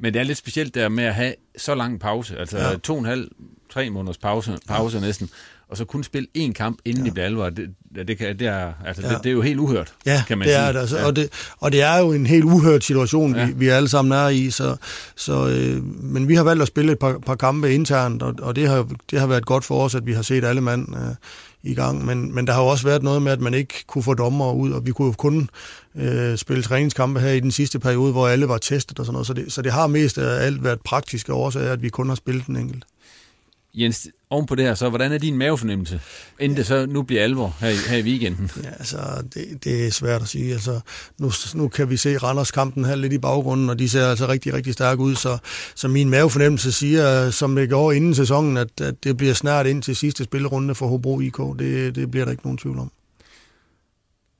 Men det er lidt specielt der med at have så lang pause, altså Ja. to og en halv, tre måneders pause, pause ja. næsten, og så kun spille én kamp, inden ja. det bliver alvor. Det, det, kan, det, er, altså, ja. Det, det er jo helt uhørt, Ja, kan man det sige. er det, altså, ja. og, det, og det er jo en helt uhørt situation. Ja. vi, vi alle sammen er i, så, så, øh, men vi har valgt at spille et par, par kampe internt, og, og det, har, det har været godt for os, at vi har set alle mand øh, i gang, men, men der har jo også været noget med, at man ikke kunne få dommer ud, og vi kunne jo kun øh, spille træningskampe her i den sidste periode, hvor alle var testet og sådan noget, så det, så det har mest af alt været praktiske årsager, at vi kun har spillet den enkelt. Jens, oven på det her, så hvordan er din mavefornemmelse, inden det så nu bliver alvor her, i- her i weekenden? Ja, altså, det, det er svært at sige. Altså, nu, nu kan vi se Randers kampen her lidt i baggrunden, og de ser altså rigtig, rigtig stærke ud, så, så min mavefornemmelse siger, som det går inden sæsonen, at, at det bliver snart ind til sidste spillerunde for Hobro IK. Det, det bliver der ikke nogen tvivl om.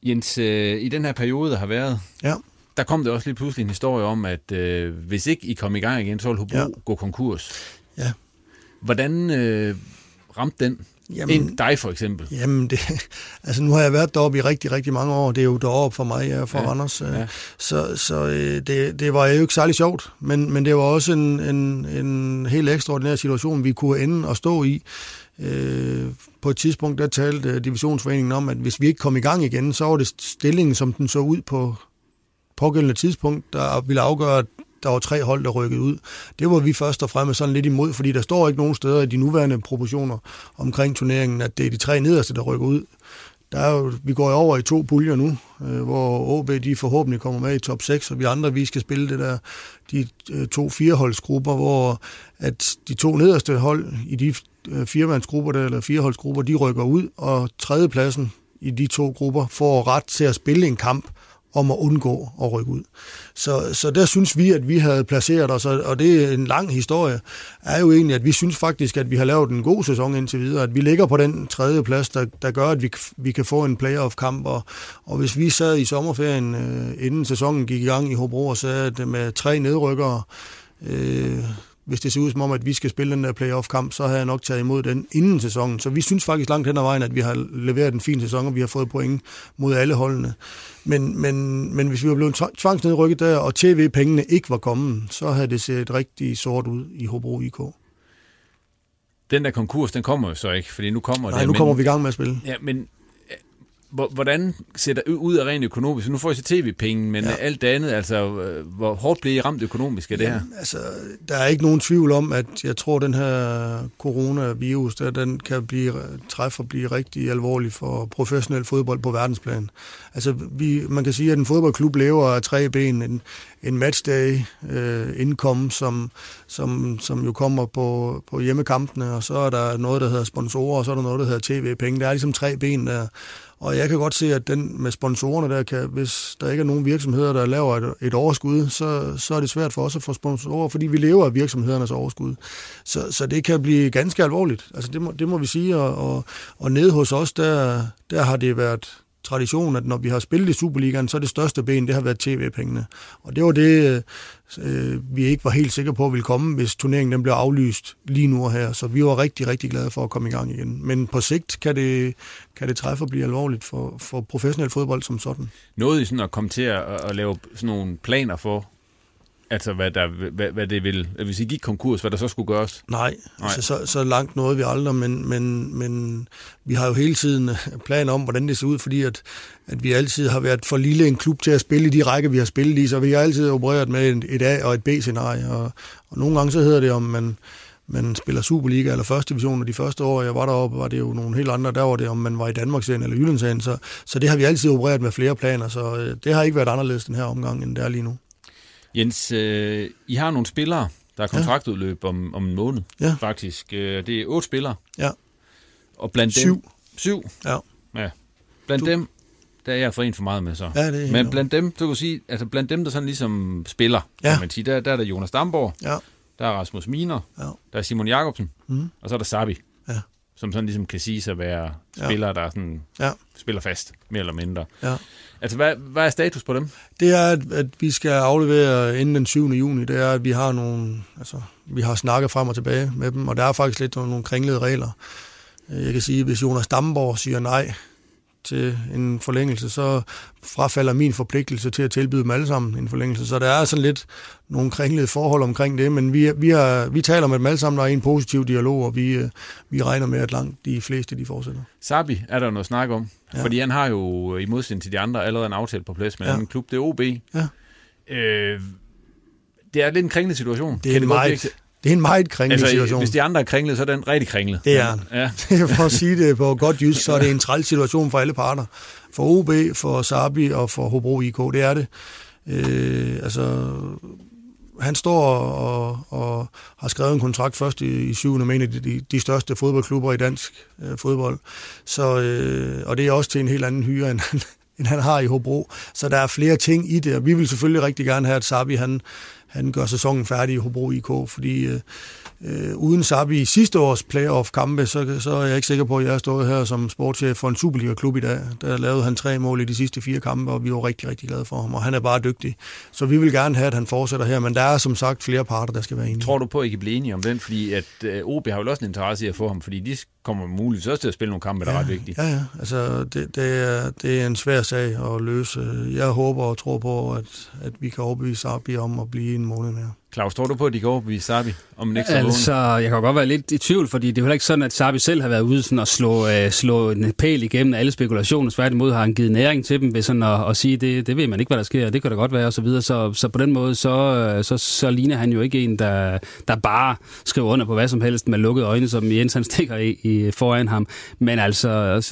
Jens, øh, i den her periode, der har været, Ja. der kom der også lige pludselig en historie om, at øh, hvis ikke I kom i gang igen, så ville Hobro Ja. gå konkurs. Ja. Hvordan øh, ramte den? Jamen- Jamen, dig for eksempel. Jamen, det, (laughs) altså nu har jeg været deroppe i rigtig, rigtig mange år. Det er jo deroppe for mig, jeg er fra ja, Randers. Ja. ja. Så, så øh, det, det var jo ikke særlig sjovt, men, men det var også en, en, en helt ekstraordinær situation, vi kunne ende og stå i. Øh, på et tidspunkt, der talte øh, divisionsforeningen om, at hvis vi ikke kom i gang igen, så var det stillingen, som den så ud på pågældende tidspunkt, der ville afgøre, at der var tre hold, der rykkede ud. Det var vi først og fremmest sådan lidt imod, fordi der står ikke nogen steder i de nuværende proportioner omkring turneringen, at det er de tre nederste, der rykker ud. Der er jo, vi går jo over i to puljer nu, øh, hvor OB de forhåbentlig kommer med i top 6, og vi andre vi skal spille det der, de øh, to fireholdsgrupper, hvor at de to nederste hold i de Øh, firemandsgrupper, der, eller fireholdsgrupper, de rykker ud, og tredjepladsen i de to grupper får ret til at spille en kamp om at undgå at rykke ud. Så, så der synes vi, at vi havde placeret os, og det er en lang historie, er jo egentlig, at vi synes faktisk, at vi har lavet en god sæson indtil videre, at vi ligger på den tredje plads, der, der gør, at vi, vi kan få en playoff-kamp, og, og hvis vi sad i sommerferien, øh, inden sæsonen gik i gang i Hobro, og sagde, at med tre nedrykkere, øh, hvis det ser ud som om, at vi skal spille den der playoff-kamp, så har jeg nok taget imod den inden sæsonen. Så vi synes faktisk langt hen ad vejen, at vi har leveret en fin sæson, og vi har fået point mod alle holdene. Men, men, men hvis vi var blevet tv- tvangsnedrykket der, og tv-pengene ikke var kommet, så havde det set rigtig sort ud i Hobro IK. Den der konkurs, den kommer jo så ikke, fordi nu kommer Nej, det. nu men, kommer vi i gang med at spille. Ja, men hvordan ser det ud af rent økonomisk? Nu får I så tv-penge, men Ja. ja. alt det andet, altså, øh, hvor hårdt bliver I ramt økonomisk af det her? Jamen, altså, der er ikke nogen tvivl om, at jeg tror, at den her coronavirus, der, den kan blive, træffe og blive rigtig alvorlig for professionel fodbold på verdensplan. Altså, vi, man kan sige, at en fodboldklub lever af tre ben. En, en matchday øh, indkom, som, som, som jo kommer på, på hjemmekampene, og så er der noget, der hedder sponsorer, og så er der noget, der hedder tv-penge. Der er ligesom tre ben der. Og jeg kan godt se, at den med sponsorerne der kan, hvis der ikke er nogen virksomheder, der laver et, et overskud, så, så er det svært for os at få sponsorer, fordi vi lever af virksomhedernes overskud. Så, så det kan blive ganske alvorligt. Altså det må, det må vi sige, og, og, og nede hos os, der, der har det været tradition, at når vi har spillet i Superligaen, så er det største ben, det har været tv-pengene. Og det var det, øh, vi ikke var helt sikre på, at ville komme, hvis turneringen den blev aflyst lige nu og her. Så vi var rigtig, rigtig glade for at komme i gang igen. Men på sigt kan det, kan det træffe og blive alvorligt for, for professionel fodbold som sådan. Noget i sådan at komme til at, at lave sådan nogle planer for, Altså, hvad, der, hvad, hvad det vil... Hvis I gik konkurs, hvad der så skulle gøres? Nej, Nej. Altså, så, så langt nåede vi aldrig, men, men, men vi har jo hele tiden planer om, hvordan det ser ud, fordi at, at vi altid har været for lille en klub til at spille i de rækker, vi har spillet i, så vi har altid opereret med et, A- og et B-scenarie, og, og nogle gange så hedder det, om man, man spiller Superliga eller første division, og de første år, jeg var deroppe, var det jo nogle helt andre. Der var det, om man var i Danmark eller Jyllandsserien, så, så det har vi altid opereret med flere planer, så øh, det har ikke været anderledes den her omgang, end det er lige nu. Jens, øh, I har nogle spillere, der er kontraktudløb om, om en måned, ja. faktisk. Øh, det er otte spillere. Ja. Og blandt syv. dem... Syv? Ja. ja. Blandt du. dem, der er jeg for en for meget med så. Ja, det er Men blandt dem, du kan sige, altså blandt dem, der sådan ligesom spiller, ja. kan man sige, der, der er der Jonas Damborg, ja. der er Rasmus Miner, ja. der er Simon Jakobsen, mm. og så er der Sabi. Ja som sådan ligesom kan sige sig at være spillere, ja. der sådan ja. spiller fast, mere eller mindre. Ja. Altså, hvad, hvad er status på dem? Det er, at, at vi skal aflevere inden den 7. juni. Det er, at vi har nogle, altså, vi har snakket frem og tilbage med dem, og der er faktisk lidt nogle, nogle kringlede regler. Jeg kan sige, at hvis Jonas Damborg siger nej til en forlængelse, så frafalder min forpligtelse til at tilbyde dem alle sammen en forlængelse. Så der er sådan lidt nogle kringlede forhold omkring det, men vi, vi, har, vi taler med dem alle sammen, der er en positiv dialog, og vi, vi regner med, at langt de fleste de fortsætter. Sabi er der noget snak om, ja. fordi han har jo i modsætning til de andre allerede en aftale på plads med ja. en klub, det er OB. Ja. Øh, det er lidt en kringlet situation. Det er en meget, det er en meget kringlet altså, situation. Hvis de andre er kringlet, så er den rigtig kringlet. Det er Ja. (laughs) for at sige det på godt jysk, så er det en træls situation for alle parter. For OB, for Sabi og for Hobro IK, det er det. Øh, altså, han står og, og har skrevet en kontrakt først i, i syvende med en af de, de største fodboldklubber i dansk øh, fodbold. Så, øh, og det er også til en helt anden hyre, end, (laughs) end han har i Hobro. Så der er flere ting i det, og vi vil selvfølgelig rigtig gerne have, at Sabi han, han gør sæsonen færdig i Hobro IK, fordi øh, øh, uden Sabi i sidste års playoff-kampe, så, så er jeg ikke sikker på, at jeg har stået her som sportschef for en Superliga-klub i dag. Der lavede han tre mål i de sidste fire kampe, og vi var rigtig, rigtig glade for ham, og han er bare dygtig. Så vi vil gerne have, at han fortsætter her, men der er som sagt flere parter, der skal være enige. Tror du på, at I kan blive enige om den? Fordi at øh, OB har jo også en interesse i at få ham, fordi de kommer muligvis også til at spille nogle kampe, der ja, er ret vigtige. Ja, ja. Altså, det, det, er, det er en svær sag at løse. Jeg håber og tror på, at, at vi kan overbevise Sabi om at blive en måned mere. Claus, tror du på, at de kan overbevise Sabi om en ekstra Altså, jeg kan godt være lidt i tvivl, fordi det er jo ikke sådan, at Sabi selv har været ude sådan at slå, øh, slå en pæl igennem alle spekulationer. Tværtimod har han givet næring til dem ved sådan at, at sige, det, det ved man ikke, hvad der sker, det kan da godt være, og så videre. Så, så på den måde, så, øh, så, så ligner han jo ikke en, der, der bare skriver under på hvad som helst med lukkede øjne, som Jens han stikker i, i foran ham. Men altså,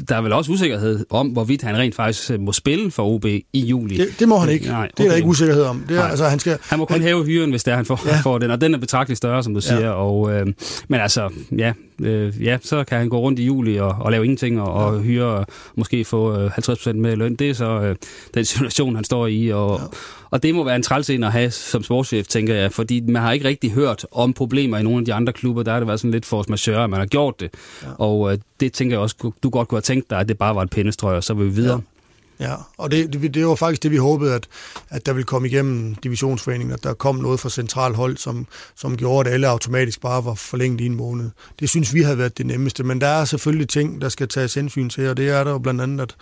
der er vel også usikkerhed om, hvorvidt han rent faktisk må spille for OB i juli. Det, det må han ikke. Nej, okay. Det er der ikke usikkerhed om. Det er, altså, han, skal, han må kun han, hæve hyren, hvis det er, han får, ja. får den, og den er betragteligt større, som du siger. Ja. Og, øh, men altså, ja, øh, ja, så kan han gå rundt i juli og, og lave ingenting og, og hyre og måske få øh, 50% med løn. Det er så øh, den (laughs) situation, han står i. Og, ja. og det må være en træls at have som sportschef, tænker jeg, fordi man har ikke rigtig hørt om problemer i nogle af de andre klubber. Der har det været sådan lidt force majeure, at man har gjort det. Ja. Og øh, det tænker jeg også, du godt kunne have tænkt dig, at det bare var et pindestrøg, og så vil vi videre. Ja. Ja, og det, det, det var faktisk det, vi håbede, at, at der ville komme igennem divisionsforeningen, at der kom noget fra central hold, som, som gjorde, at alle automatisk bare var forlænget i en måned. Det synes vi havde været det nemmeste, men der er selvfølgelig ting, der skal tages hensyn til, og det er der jo blandt andet, at,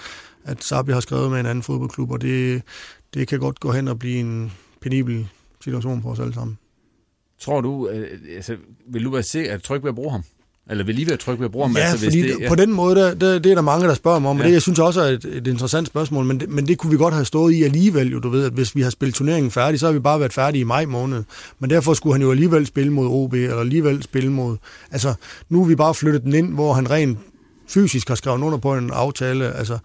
at Sabi har skrevet med en anden fodboldklub, og det, det kan godt gå hen og blive en penibel situation for os alle sammen. Tror du, øh, altså, vil du være sikker, at tryg ved at bruge ham? Eller vil lige være tryg ved at bruge ham? Ja, altså, fordi det, ja. på den måde, der, der, det er der mange, der spørger mig om, og Ja. det jeg synes også er et, et interessant spørgsmål, men det, men det kunne vi godt have stået i alligevel, jo, du ved, at hvis vi har spillet turneringen færdig, så har vi bare været færdige i maj måned. Men derfor skulle han jo alligevel spille mod OB, eller alligevel spille mod... Altså, nu er vi bare flyttet den ind, hvor han rent fysisk har skrevet under på en aftale, altså,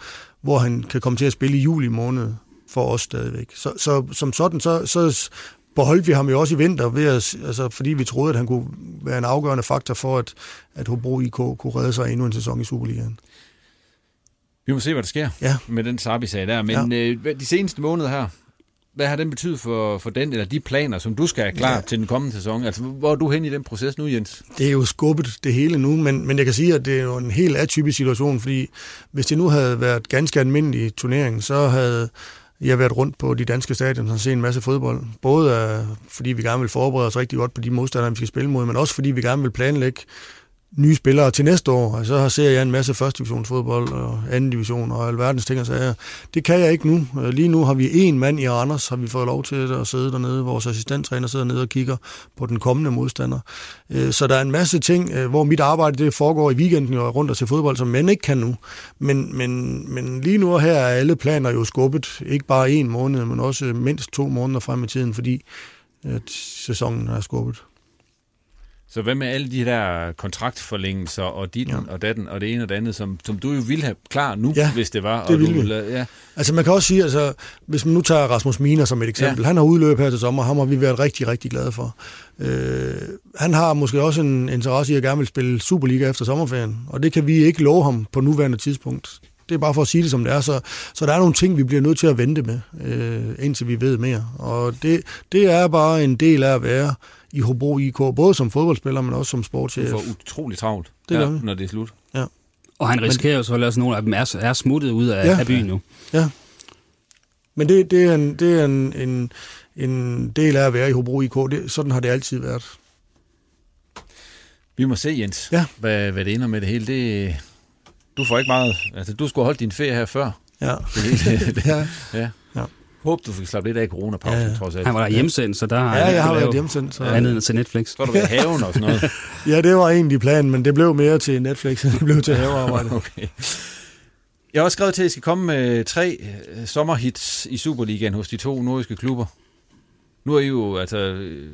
hvor han kan komme til at spille i juli måned for os stadigvæk. Så, så som sådan, så, så beholdt vi ham jo også i vinter, ved at, altså, fordi vi troede, at han kunne være en afgørende faktor for, at, at Hobro IK kunne redde sig endnu en sæson i Superligaen. Vi må se, hvad der sker Ja. med den Sabi-sag der. Men ja. øh, de seneste måneder her, hvad har den betydet for, for den, eller de planer, som du skal have klar. Ja. til den kommende sæson? Altså, hvor er du hen i den proces nu, Jens? Det er jo skubbet det hele nu, men, men jeg kan sige, at det er jo en helt atypisk situation, fordi hvis det nu havde været ganske almindelig turnering, så havde, jeg har været rundt på de danske stadioner og set en masse fodbold. Både øh, fordi vi gerne vil forberede os rigtig godt på de modstandere, vi skal spille mod, men også fordi vi gerne vil planlægge nye spillere til næste år, og så ser jeg en masse første divisionsfodbold og anden division og alverdens ting og sager. Det kan jeg ikke nu. Øh, lige nu har vi en mand i Randers, har vi fået lov til at sidde dernede. Vores assistenttræner sidder nede og kigger på den kommende modstander. Øh, så der er en masse ting, øh, hvor mit arbejde det foregår i weekenden og rundt og til fodbold, som mænd ikke kan nu. Men, men, men lige nu her er alle planer jo skubbet. Ikke bare en måned, men også mindst to måneder frem i tiden, fordi at sæsonen er skubbet. Så hvad med alle de der kontraktforlængelser og dit ja. og datten og det ene og det andet, som, som du jo ville have klar nu, ja, hvis det var? det og ville du, vi. Ja. Altså man kan også sige, altså, hvis man nu tager Rasmus Miner som et eksempel, ja. han har udløb her til sommer, ham har vi været rigtig, rigtig glade for. Øh, han har måske også en interesse i at gerne vil spille Superliga efter sommerferien, og det kan vi ikke love ham på nuværende tidspunkt. Det er bare for at sige det, som det er. Så, så der er nogle ting, vi bliver nødt til at vente med, øh, indtil vi ved mere. Og det, det er bare en del af at være i Hobro IK, både som fodboldspiller, men også som sportschef. Du får utrolig travlt, det ja, når det er slut. Ja. Og han risikerer jo selvfølgelig også, at nogle af dem er, er smuttet ud af, Ja. af byen nu. Ja. Men det, det er, en, det er en, en, en del af at være i Hobro IK. Det, sådan har det altid været. Vi må se, Jens, Ja. hvad, hvad det ender med det hele. Det, du får ikke meget... Altså, du skulle holde din ferie her før. Ja. Det hele, det, (laughs) ja. ja. Håb, du fik slappet lidt af coronapausen, Ja, ja, trods alt. Han var der hjemsendt, så der har Ja, han jeg har været hjemsendt. Så. andet end til Netflix. Så har du i haven og sådan noget. (laughs) Ja, det var egentlig planen, men det blev mere til Netflix, end det blev til havearbejde. (laughs) Okay. Jeg har også skrevet til, at I skal komme med tre øh, sommerhits i Superligaen hos de to nordiske klubber. Nu er I jo, altså... øh,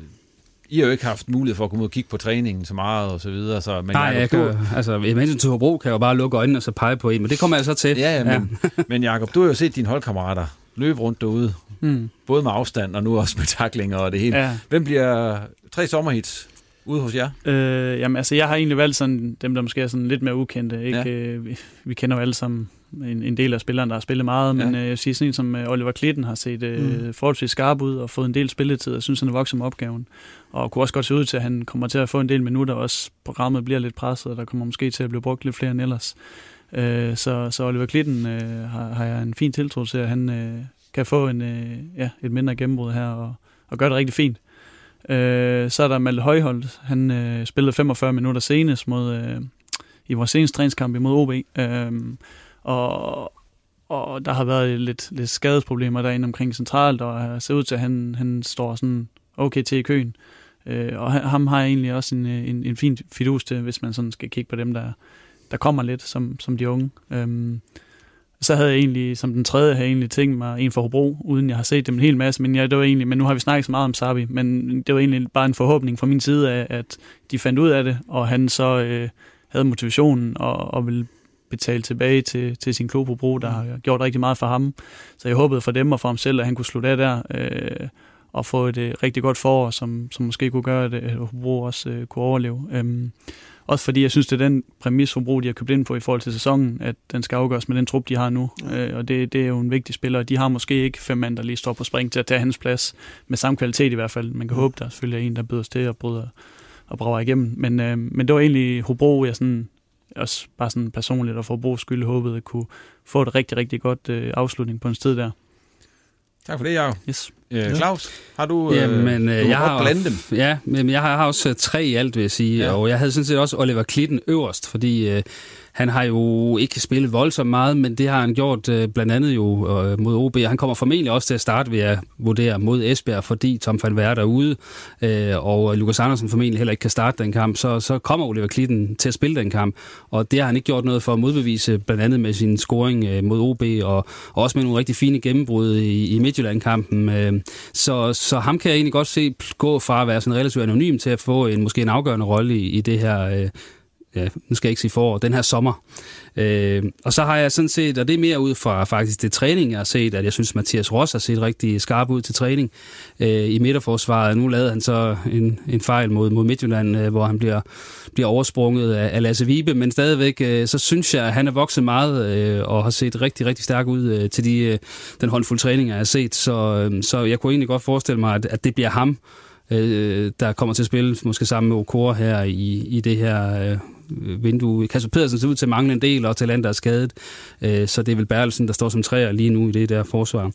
I har jo ikke haft mulighed for at komme ud og kigge på træningen så meget og så videre. Så, men Nej, Jacob, jeg du, kan, altså, i hensyn til Hobro kan jeg jo bare lukke øjnene og så pege på en, men det kommer jeg så til. Ja, ja, men, ja. (laughs) men Jacob, du har jo set dine holdkammerater løbe rundt derude. Mm. Både med afstand og nu også med taklinger og det hele. Ja. Hvem bliver tre sommerhits ude hos jer? Øh, jamen, altså, jeg har egentlig valgt sådan, dem, der måske er sådan lidt mere ukendte. Ikke? Ja. Øh, vi, vi kender jo alle sammen en, en del af spillerne, der har spillet meget, men Ja. øh, jeg vil sige sådan en som øh, Oliver Klitten har set øh, Mm. forholdsvis skarp ud og fået en del spilletid, og synes, han er vokset med opgaven. Og kunne også godt se ud til, at han kommer til at få en del minutter, og også programmet bliver lidt presset, og der kommer måske til at blive brugt lidt flere end ellers. Øh, så, så Oliver Klitten øh, har, har jeg en fin tiltro til, at han øh, kan få en, øh, ja, et mindre gennembrud her, og, og gøre det rigtig fint. Øh, så er der Malte Højholdt. Han øh, spillede 45 minutter senest mod, øh, i vores seneste træningskamp imod OB. Øh, og, og der har været lidt, lidt skadesproblemer derinde omkring centralt, og ser ud til, at han, han står sådan okay til i køen. Øh, og ham har jeg egentlig også en, øh, en, en fin fidus til, hvis man sådan skal kigge på dem, der, der kommer lidt som, som de unge. Øhm, så havde jeg egentlig, som den tredje, havde jeg egentlig tænkt mig en for Hobro, uden jeg har set dem en hel masse, men, ja, det var egentlig, men nu har vi snakket så meget om Sabi, men det var egentlig bare en forhåbning fra min side af, at de fandt ud af det, og han så øh, havde motivationen og, og ville betale tilbage til, til sin klub Hobro, der har gjort rigtig meget for ham. Så jeg håbede for dem og for ham selv, at han kunne slutte af der, øh, og få et øh, rigtig godt forår, som, som måske kunne gøre, at øh, Hobro også øh, kunne overleve. Øh, også fordi jeg synes, det er den præmis, Hobro de har købt ind på i forhold til sæsonen, at den skal afgøres med den trup, de har nu. Øh, og det, det er jo en vigtig spiller. De har måske ikke fem mand, der lige står på spring til at tage hans plads, med samme kvalitet i hvert fald. Man kan håbe, der selvfølgelig er en, der byder til og bryder og brager igennem. Men, øh, men det var egentlig Hobro, jeg sådan, også bare sådan personligt og for Hobros skyld håbede, at kunne få et rigtig, rigtig godt øh, afslutning på en sted der. Tak for det, Jacob. Yes. Øh, Claus, har du... Øh, Jamen, øh, du jeg har har, godt blande dem. Ja, men jeg har, har også øh, tre i alt, vil jeg sige. Ja. Og jeg havde sådan set også Oliver Klitten øverst, fordi øh, han har jo ikke spillet voldsomt meget, men det har han gjort øh, blandt andet jo øh, mod OB. Han kommer formentlig også til at starte ved at vurdere mod Esbjerg, fordi Tom van Ver er ude, øh, og Lukas Andersen formentlig heller ikke kan starte den kamp, så, så kommer Oliver Klitten til at spille den kamp. Og det har han ikke gjort noget for at modbevise, blandt andet med sin scoring øh, mod OB, og, og også med nogle rigtig fine gennembrud i, i Midtjylland-kampen. Øh, så, så ham kan jeg egentlig godt se gå fra at være sådan relativt anonym til at få en måske en afgørende rolle i, i det her, øh, ja, nu skal jeg ikke sige forår, den her sommer. Øh, og så har jeg sådan set, og det er mere ud fra faktisk det træning, jeg har set, at jeg synes, Mathias Ross har set rigtig skarp ud til træning øh, i midterforsvaret. Nu lavede han så en, en fejl mod, mod Midtjylland, øh, hvor han bliver, bliver oversprunget af, af Lasse Vibe, men stadigvæk, øh, så synes jeg, at han er vokset meget øh, og har set rigtig, rigtig stærk ud øh, til de, øh, den håndfuld træning, jeg har set. Så, øh, så jeg kunne egentlig godt forestille mig, at, at det bliver ham, øh, der kommer til at spille måske sammen med Okora her i, i det her øh, vindue. Kasper Pedersen ser ud til at mangle en del, og til land, der er skadet. Øh, så det er vel Berlsen, der står som træer lige nu i det der forsvar.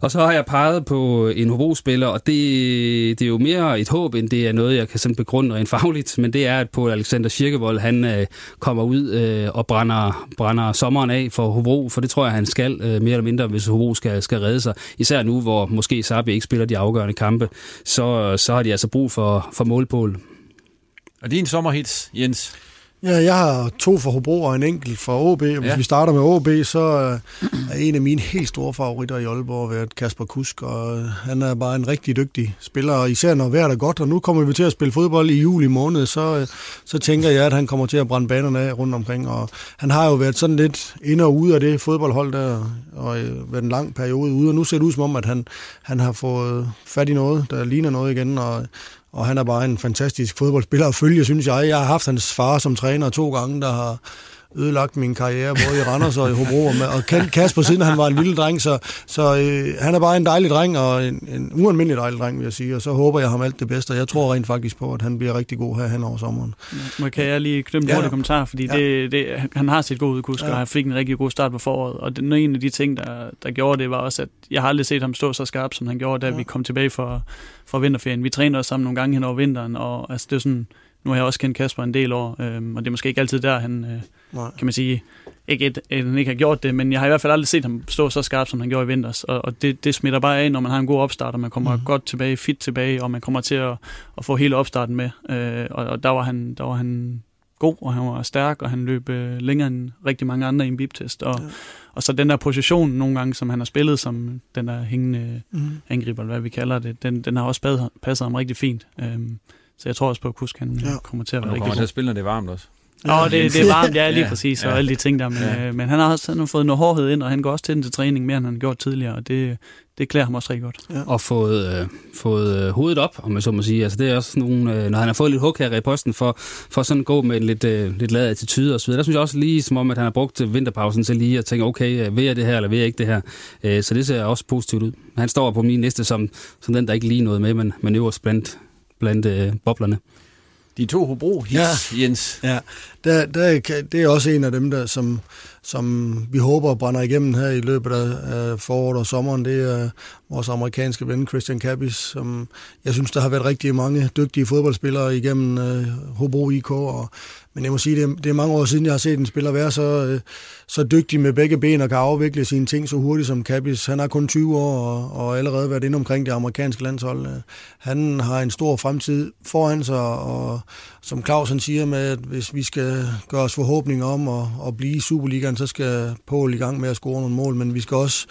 Og så har jeg peget på en Hobro-spiller, og det, det er jo mere et håb, end det er noget, jeg kan sådan begrunde rent fagligt, men det er, at på Alexander Kirkevold, han øh, kommer ud øh, og brænder, brænder sommeren af for Hobro, for det tror jeg, han skal øh, mere eller mindre, hvis Hobro skal, skal redde sig. Især nu, hvor måske Sabi ikke spiller de afgørende kampe, så, så har de altså brug for, for målpål. Og din sommerhits, Jens? Ja, jeg har to for Hobro og en enkelt for OB. Hvis ja. vi starter med OB, så er en af mine helt store favoritter i Aalborg været Kasper Kusk, og han er bare en rigtig dygtig spiller, og især når vejret er godt, og nu kommer vi til at spille fodbold i juli måned, så, så tænker jeg, at han kommer til at brænde banerne af rundt omkring, og han har jo været sådan lidt ind og ude af det fodboldhold der, og øh, været en lang periode ude, og nu ser det ud som om, at han, han har fået fat i noget, der ligner noget igen, og og han er bare en fantastisk fodboldspiller at følge, synes jeg. Jeg har haft hans far som træner to gange, der har ødelagt min karriere, både i Randers og i Hobro, og Kasper siden han var en lille dreng, så, så øh, han er bare en dejlig dreng, og en, en ualmindelig dejlig dreng, vil jeg sige, og så håber jeg ham alt det bedste, og jeg tror rent faktisk på, at han bliver rigtig god her hen over sommeren. Må kan jeg lige knytte en ja, kommentar, fordi ja. det, det, han har set god ud, Kusk, ja. og han fik en rigtig god start på foråret, og det, en af de ting, der, der gjorde det, var også, at jeg har aldrig set ham stå så skarp, som han gjorde, da ja. vi kom tilbage fra, fra vinterferien. Vi trænede os sammen nogle gange hen over vinteren, og altså, det er sådan, nu har jeg også kendt Kasper en del år, øhm, og det er måske ikke altid der, han, øh, Nej. kan man sige, ikke et, at han ikke har gjort det, men jeg har i hvert fald aldrig set ham stå så skarpt, som han gjorde i vinters, og, og det, det smitter bare af, når man har en god opstart, og man kommer mm. godt tilbage, fit tilbage, og man kommer til at, at få hele opstarten med, øh, og, og der var han, der var han god, og han var stærk, og han løb øh, længere end rigtig mange andre i en biptest. Og, ja. og så den der position nogle gange, som han har spillet, som den der hængende mm. angriber, eller hvad vi kalder det, den, den har også passet ham rigtig fint. Øhm, så jeg tror også på, at Kusk han ja. kommer til at være rigtig god. kommer til at spille, når det er varmt også. Ja, oh, det, det er varmt, ja, lige ja, præcis, og ja. alle de ting der. Men, ja. øh, men han har også han har fået noget hårdhed ind, og han går også til den til træning mere, end han har gjort tidligere, og det, det klæder ham også rigtig godt. Ja. Og fået, øh, fået øh, hovedet op, om man så må sige. Altså, det er også nogle, øh, når han har fået lidt hug her i posten for, for sådan at gå med en lidt, øh, lidt ladet attitude og så videre. Der synes jeg også lige som om, at han har brugt vinterpausen til lige at tænke, okay, øh, vil jeg det her, eller vil jeg ikke det her? Øh, så det ser også positivt ud. Han står på min liste som, som den, der ikke lige noget med, men, men øverst blandt, blandt øh, boblerne. De to Hobro hits, ja, Jens. Ja, der, der, det er også en af dem, der, som, som vi håber brænder igennem her i løbet af foråret og sommeren. Det er vores amerikanske ven Christian Kappis, som jeg synes, der har været rigtig mange dygtige fodboldspillere igennem øh, Hobro IK, og men jeg må sige, det er, det er mange år siden, jeg har set en spiller være så, øh, så dygtig med begge ben og kan afvikle sine ting så hurtigt som Kappis. Han har kun 20 år og, og allerede været inde omkring det amerikanske landshold. Øh, han har en stor fremtid foran sig, og som Clausen siger med, at hvis vi skal gøre os forhåbninger om at, at blive i Superligaen, så skal Paul i gang med at score nogle mål, men vi skal også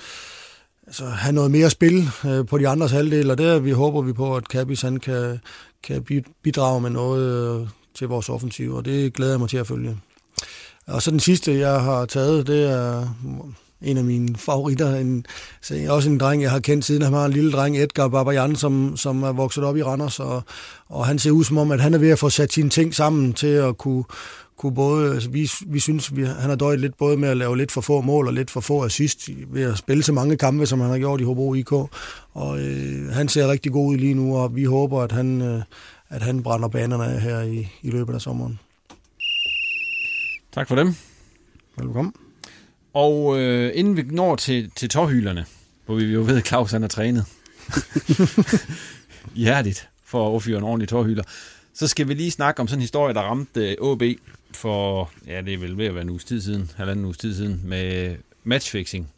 altså, have noget mere spil øh, på de andres halvdel, og der vi håber vi på, at Kappis han kan, kan bidrage med noget øh, til vores offensiv, og det glæder jeg mig til at følge. Og så den sidste, jeg har taget, det er en af mine favoritter. En, så også en dreng, jeg har kendt siden han var en lille dreng, Edgar Babajan, som, som er vokset op i Randers, og, og han ser ud som om, at han er ved at få sat sine ting sammen til at kunne, kunne både, altså vi, vi synes, vi, han har døjet lidt både med at lave lidt for få mål og lidt for få assist ved at spille så mange kampe, som han har gjort i Hobro IK. Og øh, han ser rigtig god ud lige nu, og vi håber, at han, øh, at han brænder banerne af her i, i løbet af sommeren. Tak for dem. Velkommen. Og øh, inden vi når til, til tårhylerne, hvor vi jo ved, at Claus han er trænet (laughs) hjertigt for at overføre en ordentlig tårhylder, så skal vi lige snakke om sådan en historie, der ramte AB øh, for, ja, det er vel ved at være en uges tid siden, halvanden uges tid siden, med matchfixing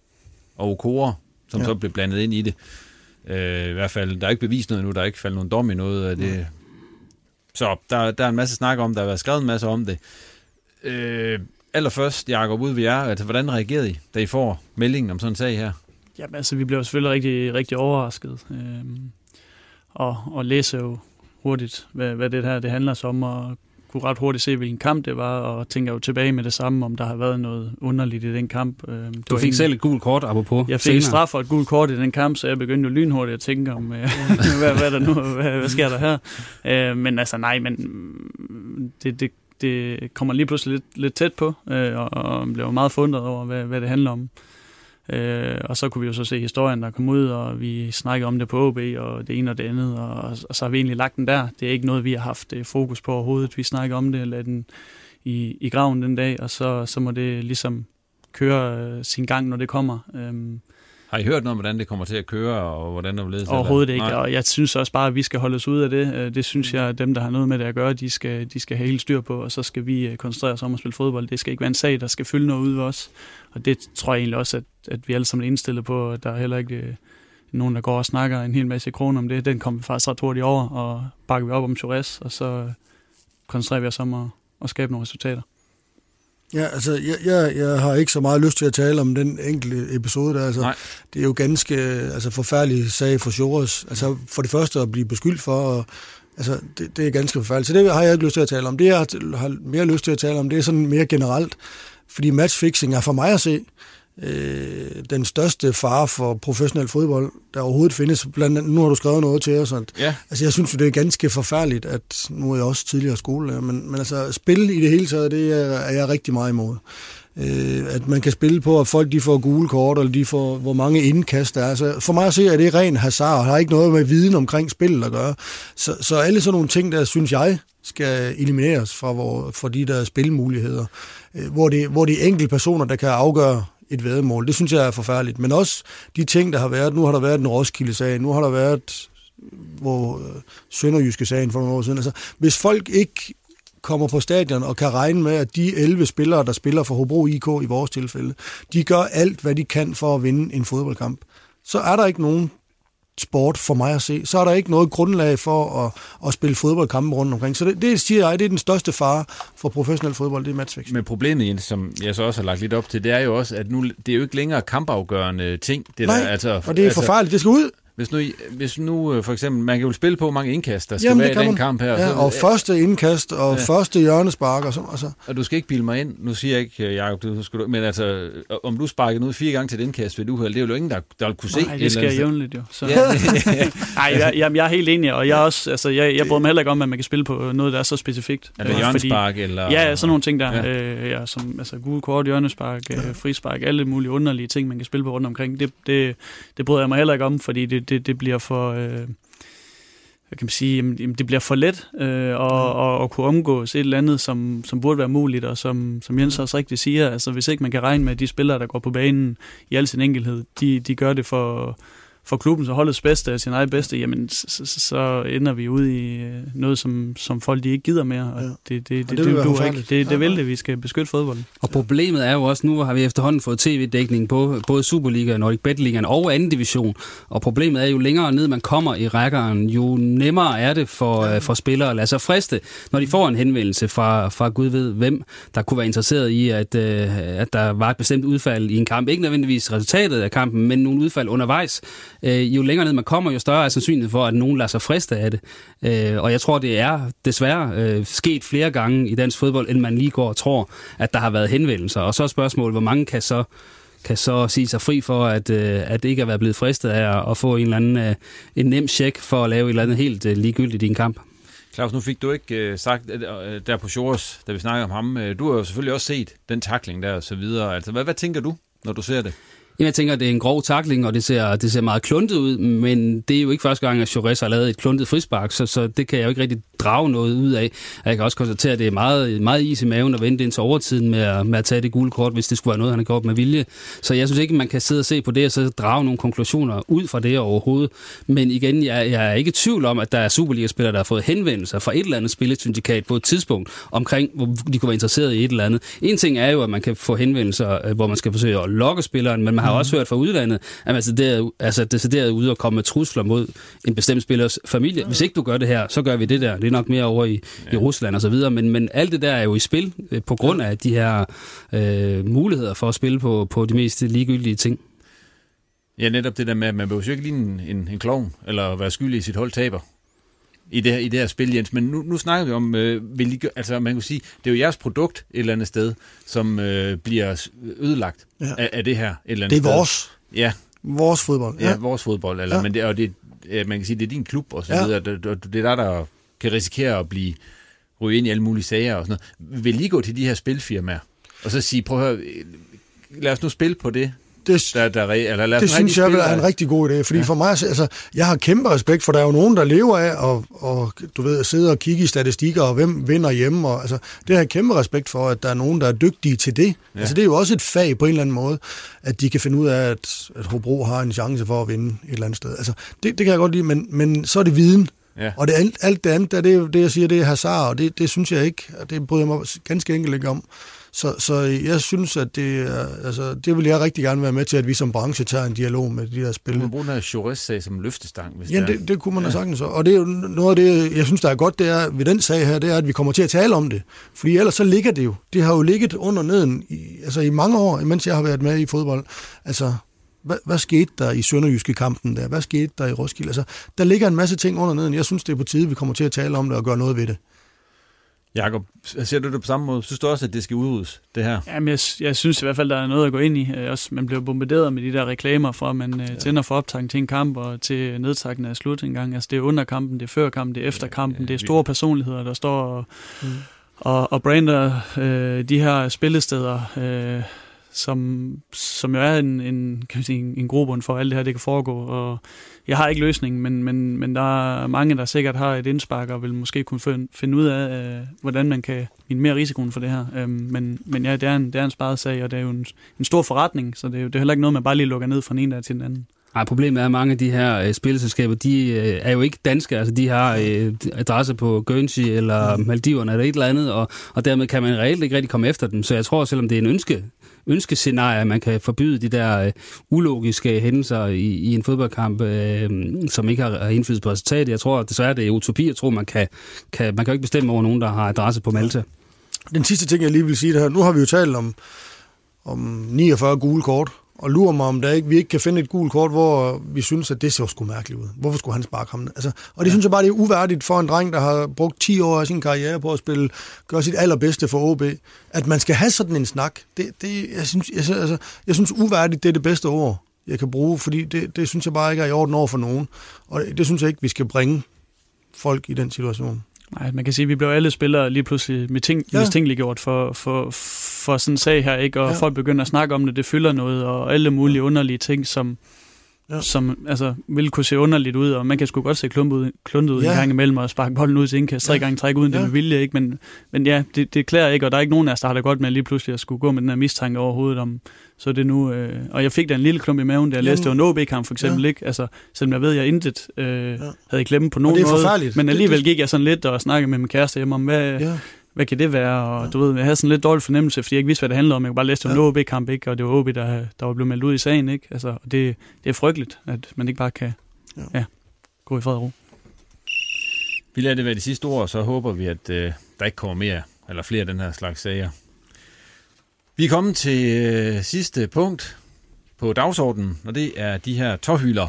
og Okora, som ja. så blev blandet ind i det. Øh, I hvert fald, der er ikke bevist noget nu, der er ikke faldet nogen dom i noget af det. Ja. Så der, der er en masse snak om, der har været skrevet en masse om det. Øh, allerførst, Jacob, ud vi er, altså, hvordan reagerede I, da I får meldingen om sådan en sag her? Jamen, altså, vi blev selvfølgelig rigtig, rigtig overrasket. Øh, og, og læse jo hurtigt, hvad, hvad det her det handler om, og kunne ret hurtigt se, hvilken kamp det var, og tænker jo tilbage med det samme, om der har været noget underligt i den kamp. Øh, det du fik en, selv et gult kort, apropos. Jeg fik en straf for et gult kort i den kamp, så jeg begyndte jo lynhurtigt at tænke om, øh, (laughs) hvad, hvad, der nu, hvad, hvad sker der her? Øh, men altså nej, men det, det, det kommer lige pludselig lidt, lidt tæt på, øh, og, og blev meget fundet over, hvad, hvad det handler om. Øh, og så kunne vi jo så se historien, der kom ud, og vi snakkede om det på OB, og det ene og det andet, og, og så har vi egentlig lagt den der. Det er ikke noget, vi har haft øh, fokus på overhovedet. Vi snakker om det, eller den i, i graven den dag, og så, så må det ligesom køre øh, sin gang, når det kommer. Øh, har I hørt noget om, hvordan det kommer til at køre, og hvordan det vil Overhovedet ikke, Nej. og jeg synes også bare, at vi skal holde os ud af det. Øh, det synes jeg, at dem, der har noget med det at gøre, de skal, de skal have helt styr på, og så skal vi øh, koncentrere os om at spille fodbold. Det skal ikke være en sag, der skal fylde noget ud ved os. Og det tror jeg egentlig også, at, at vi alle sammen er indstillet på, at der er heller ikke øh, nogen, der går og snakker en hel masse kroner om det. Den kommer vi faktisk ret hurtigt over, og bakker vi op om Chores, og så koncentrerer vi os om at, at skabe nogle resultater. Ja, altså, jeg, jeg, jeg har ikke så meget lyst til at tale om den enkelte episode der. Altså, Nej. det er jo ganske altså, forfærdelig sag for Shores. Altså, for det første at blive beskyldt for, og, altså, det, det er ganske forfærdeligt. Så det har jeg ikke lyst til at tale om. Det, jeg har mere lyst til at tale om, det er sådan mere generelt. Fordi matchfixing er for mig at se øh, den største fare for professionel fodbold, der overhovedet findes. Blandt andet, nu har du skrevet noget til os. At, Ja. Altså, jeg synes jo, det er ganske forfærdeligt, at nu er jeg også tidligere skolelærer, men, men altså, spil i det hele taget, det er, er jeg rigtig meget imod. Øh, at man kan spille på, at folk de får gule kort, eller de får, hvor mange indkast der er. Altså, for mig at se, at det er ren hazard, og har ikke noget med viden omkring spillet at gøre. Så, så alle sådan nogle ting, der synes jeg, skal elimineres fra, hvor, fra de der spilmuligheder, øh, hvor, det, hvor det er enkelte personer, der kan afgøre et vædemål. Det synes jeg er forfærdeligt. Men også de ting, der har været. Nu har der været en Roskilde-sag, nu har der været hvor øh, Sønderjyske sagen for nogle år siden. Altså, hvis folk ikke kommer på stadion og kan regne med, at de 11 spillere, der spiller for Hobro IK i vores tilfælde, de gør alt, hvad de kan for at vinde en fodboldkamp, så er der ikke nogen sport for mig at se. Så er der ikke noget grundlag for at, at spille fodboldkampe rundt omkring. Så det, det siger jeg, det er den største fare for professionel fodbold, det er matchfixing. Men problemet, Jens, som jeg så også har lagt lidt op til, det er jo også, at nu, det er jo ikke længere kampafgørende ting. Det Nej, der, altså, og det er altså, forfærdeligt. Det skal ud. Hvis nu, hvis nu øh, for eksempel, man kan jo spille på hvor mange indkast, der skal Jamen, være i den man. kamp her. Ja, så, og første indkast og Ja. ja. første hjørnespark og sådan. Altså, og du skal ikke bilde mig ind, nu siger jeg ikke, øh, Jacob, du skal du, men altså, øh, om du sparker ud fire gange til et indkast ved et uheld, det er jo ingen, der, der vil kunne se. Nej, et det skal eller jeg andet jævnligt jo. Så. Ja. (laughs) Nej, jeg, jeg, jeg er helt enig, og jeg, også, altså, jeg, jeg bryder mig heller ikke om, at man kan spille på noget, der er så specifikt. Er det Øh, hjørnespark, eller... Ja, sådan nogle ting der. Ja. Ja. Øh, ja, som altså, gule kort, hjørnespark, øh, frispark, alle mulige underlige ting, man kan spille på rundt omkring. Det, det, det bryder jeg mig heller ikke om, fordi det, det, det bliver for... Øh, hvad kan man sige, jamen, det bliver for let øh, og, og, at kunne omgås et eller andet, som, som burde være muligt, og som, som Jens også rigtigt siger, altså hvis ikke man kan regne med, at de spillere, der går på banen i al sin enkelhed, de, de gør det for, for klubben, så holdets bedste og sin egen bedste, jamen så, så, ender vi ude i øh, noget, som, som folk de ikke gider mere, og Ja. det, det, det, det det, det, duer ikke. det, det Ja, vil det, vi skal beskytte fodbolden. Og problemet er jo også, nu har vi efterhånden fået tv-dækning på både Superliga, Nordic Bet Ligaen og anden division. Og problemet er, jo længere ned man kommer i rækkeren, jo nemmere er det for, ja. for spillere at lade sig friste, når de får en henvendelse fra, fra Gud ved hvem, der kunne være interesseret i, at, øh, at der var et bestemt udfald i en kamp. Ikke nødvendigvis resultatet af kampen, men nogle udfald undervejs. Øh, jo længere ned man kommer, jo større er sandsynligheden for, at nogen lader sig friste af det. Øh, og jeg tror, det er desværre øh, sket flere gange i dansk fodbold, end man lige går og tror, at der har været henvendelser. Og så er spørgsmålet, hvor mange kan så kan så sige sig fri for, at, øh, at ikke at være blevet fristet af at, få en eller anden øh, en nem check for at lave et eller andet helt øh, ligegyldigt i en kamp. Claus, nu fik du ikke øh, sagt, øh, øh der på Shores, da vi snakkede om ham, øh, du har jo selvfølgelig også set den takling der og så videre. Altså, hvad, hvad tænker du, når du ser det? Jeg tænker, at det er en grov takling, og det ser, det ser meget kluntet ud, men det er jo ikke første gang, at Chores har lavet et kluntet frispark, så, så det kan jeg jo ikke rigtig drage noget ud af. Jeg kan også konstatere, at det er meget, meget is i maven at vente indtil overtiden med at, med at tage det gule kort, hvis det skulle være noget, han har gjort med vilje. Så jeg synes ikke, man kan sidde og se på det og så drage nogle konklusioner ud fra det overhovedet. Men igen, jeg, jeg er ikke i tvivl om, at der er Superliga-spillere, der har fået henvendelser fra et eller andet spillesyndikat på et tidspunkt omkring, hvor de kunne være interesseret i et eller andet. En ting er jo, at man kan få henvendelser, hvor man skal forsøge at lokke spilleren, men man har også hørt fra udlandet, at man decideret, altså decideret ude og komme med trusler mod en bestemt spillers familie. Hvis ikke du gør det her, så gør vi det der. Det er nok mere over i, ja. i Rusland og så videre, men, men alt det der er jo i spil øh, på grund af de her øh, muligheder for at spille på, på de mest ligegyldige ting. Ja, netop det der med, at man behøver jo ikke ligne en, en, en klovn, eller være skyldig i sit hold taber i det her, i det her spil, Jens. Men nu, nu snakker vi om, øh, vil I, altså man kan sige, det er jo jeres produkt et eller andet sted, som øh, bliver ødelagt Ja. af, af det her et eller andet det er sted. vores, Ja, vores fodbold. ja, vores fodbold. Eller, ja. Ja. men det, og det, ja, man kan sige, det er din klub og så Ja. videre. Det, det, det er der, der kan risikere at blive ryge ind i alle mulige sager og sådan noget. Vil I gå til de her spilfirmaer og så sige, prøv at høre, øh, lad os nu spille på det, det, der, der, eller lad det synes jeg er en rigtig god idé, fordi ja. for mig, altså, jeg har kæmpe respekt, for der er jo nogen, der lever af at, og, du ved, at sidde og kigge i statistikker, og hvem vinder hjemme, og altså, det har jeg kæmpe respekt for, at der er nogen, der er dygtige til det. Ja. Altså, det er jo også et fag på en eller anden måde, at de kan finde ud af, at, at Hobro har en chance for at vinde et eller andet sted. Altså, det, det kan jeg godt lide, men, men så er det viden. Ja. Og det, alt, alt det andet, det, det jeg siger, det er hasard, og det, det synes jeg ikke, og det bryder jeg mig ganske enkelt ikke om. Så, så jeg synes, at det, altså, det vil jeg rigtig gerne være med til, at vi som branche tager en dialog med de her spil. Man bruger den her sag som løftestang, hvis ja, det, det kunne man ja. have sagtens. Og det er jo noget af det, jeg synes, der er godt, det er ved den sag her, det er, at vi kommer til at tale om det. Fordi ellers så ligger det jo. Det har jo ligget under neden i, altså i mange år, mens jeg har været med i fodbold. Altså, hvad, hvad skete der i Sønderjyske kampen der? Hvad skete der i Roskilde? Altså, der ligger en masse ting under neden. Jeg synes, det er på tide, vi kommer til at tale om det og gøre noget ved det. Jakob, ser du det på samme måde? Synes du også, at det skal udryddes, det her? Jamen, jeg, jeg synes i hvert fald, der er noget at gå ind i. Øh, også, man bliver bombarderet med de der reklamer fra, at man øh, ja. tænder for optag til en kamp og til nedtakken af slut en gang. Altså, det er under kampen, det er før kampen, det er efter kampen, ja, ja, det er store personligheder, der står og, mm. og, og brander øh, de her spillesteder. Øh, som, som jo er en, en, kan sige, en, en grobund for alt det her, det kan foregå. Og jeg har ikke løsningen, men, men, men der er mange, der sikkert har et indspark og vil måske kunne finde, finde ud af, øh, hvordan man kan minimere risikoen for det her. Øhm, men, men ja, det er, en, det er en sparet sag, og det er jo en, en stor forretning, så det er jo det er heller ikke noget, man bare lige lukker ned fra den ene dag til den anden. Nej, problemet er, at mange af de her øh, spilleselskaber, de øh, er jo ikke danske. Altså, de har øh, adresse på Guernsey eller. Maldiverne eller et eller andet, og, og dermed kan man reelt ikke rigtig komme efter dem. Så jeg tror, selvom det er en ønske, ønskescenarie, man kan forbyde de der øh, ulogiske hændelser i, i en fodboldkamp, øh, som ikke har, har indflydelse på resultatet. Jeg tror desværre, det er utopi. Jeg tror, man kan, kan, man kan jo ikke bestemme over nogen, der har adresse på Malta. Den sidste ting, jeg lige vil sige det her. Nu har vi jo talt om, om 49 gule kort og lurer mig, om der ikke, vi ikke kan finde et gult kort, hvor vi synes, at det ser sgu mærkeligt ud. Hvorfor skulle han sparke ham? Altså, og det ja. synes jeg bare, det er uværdigt for en dreng, der har brugt 10 år af sin karriere på at spille, gøre sit allerbedste for OB, at man skal have sådan en snak. Det, det, jeg, synes, jeg, altså, jeg synes uværdigt, det er det bedste ord, jeg kan bruge, fordi det, det synes jeg bare ikke er i orden over for nogen. Og det, det synes jeg ikke, vi skal bringe folk i den situation. Nej, man kan sige, at vi blev alle spillere lige pludselig med ting, ja. mistænkeliggjort for, for, for sådan en sag her, ikke? og ja. folk begynder at snakke om det, det fylder noget, og alle mulige underlige ting, som, ja. som altså, vil kunne se underligt ud, og man kan sgu godt se klump ud, kluntet ud ja. en gang imellem, og sparke bolden ud til indkast, tre ja. gange trække uden ja. det med vilje, ikke? Men, men ja, det, det klæder ikke, og der er ikke nogen af os, der har det godt med lige pludselig at skulle gå med den her mistanke overhovedet om, så det nu, øh, og jeg fik da en lille klump i maven, da jeg Jamen, læste, en OB-kamp for eksempel, ja. ikke? Altså, selvom jeg ved, at jeg intet øh, ja. havde klemme på nogen måde, men alligevel det, det... gik jeg sådan lidt og snakkede med min kæreste hjemme om, hvad, ja hvad kan det være? Og ja. du ved, jeg havde sådan lidt dårlig fornemmelse, fordi jeg ikke vidste, hvad det handlede om. Jeg kunne bare læse om ja. en OB-kamp, ikke? og det var OB, der, der var blevet meldt ud i sagen. Ikke? Altså, det, det er frygteligt, at man ikke bare kan ja. Ja, gå i fred og ro. Vi lader det være de sidste ord, og så håber vi, at øh, der ikke kommer mere eller flere af den her slags sager. Vi er kommet til øh, sidste punkt på dagsordenen, og det er de her tårhylder.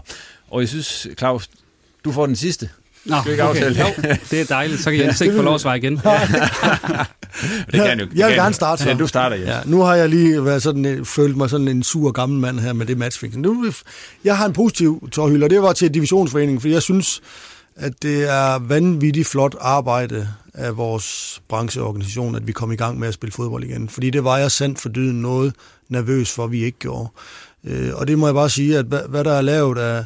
Og jeg synes, Claus, du får den sidste. Nå, Skal vi ikke okay. aftale det? Jo, det er dejligt. Så kan Jens ikke få lov at svare igen. (laughs) Ja. det kan jo, det jeg vil gerne starte så. Ja, du starter, Jens. Ja, nu har jeg lige været sådan, følt mig sådan en sur gammel mand her med det matchfixing. Nu, jeg har en positiv tårhylder, det var til divisionsforeningen, for jeg synes, at det er vanvittigt flot arbejde af vores brancheorganisation, at vi kom i gang med at spille fodbold igen. Fordi det var jeg sandt for dyden noget nervøs for, at vi ikke gjorde. Øh, og det må jeg bare sige, at hvad der er lavet af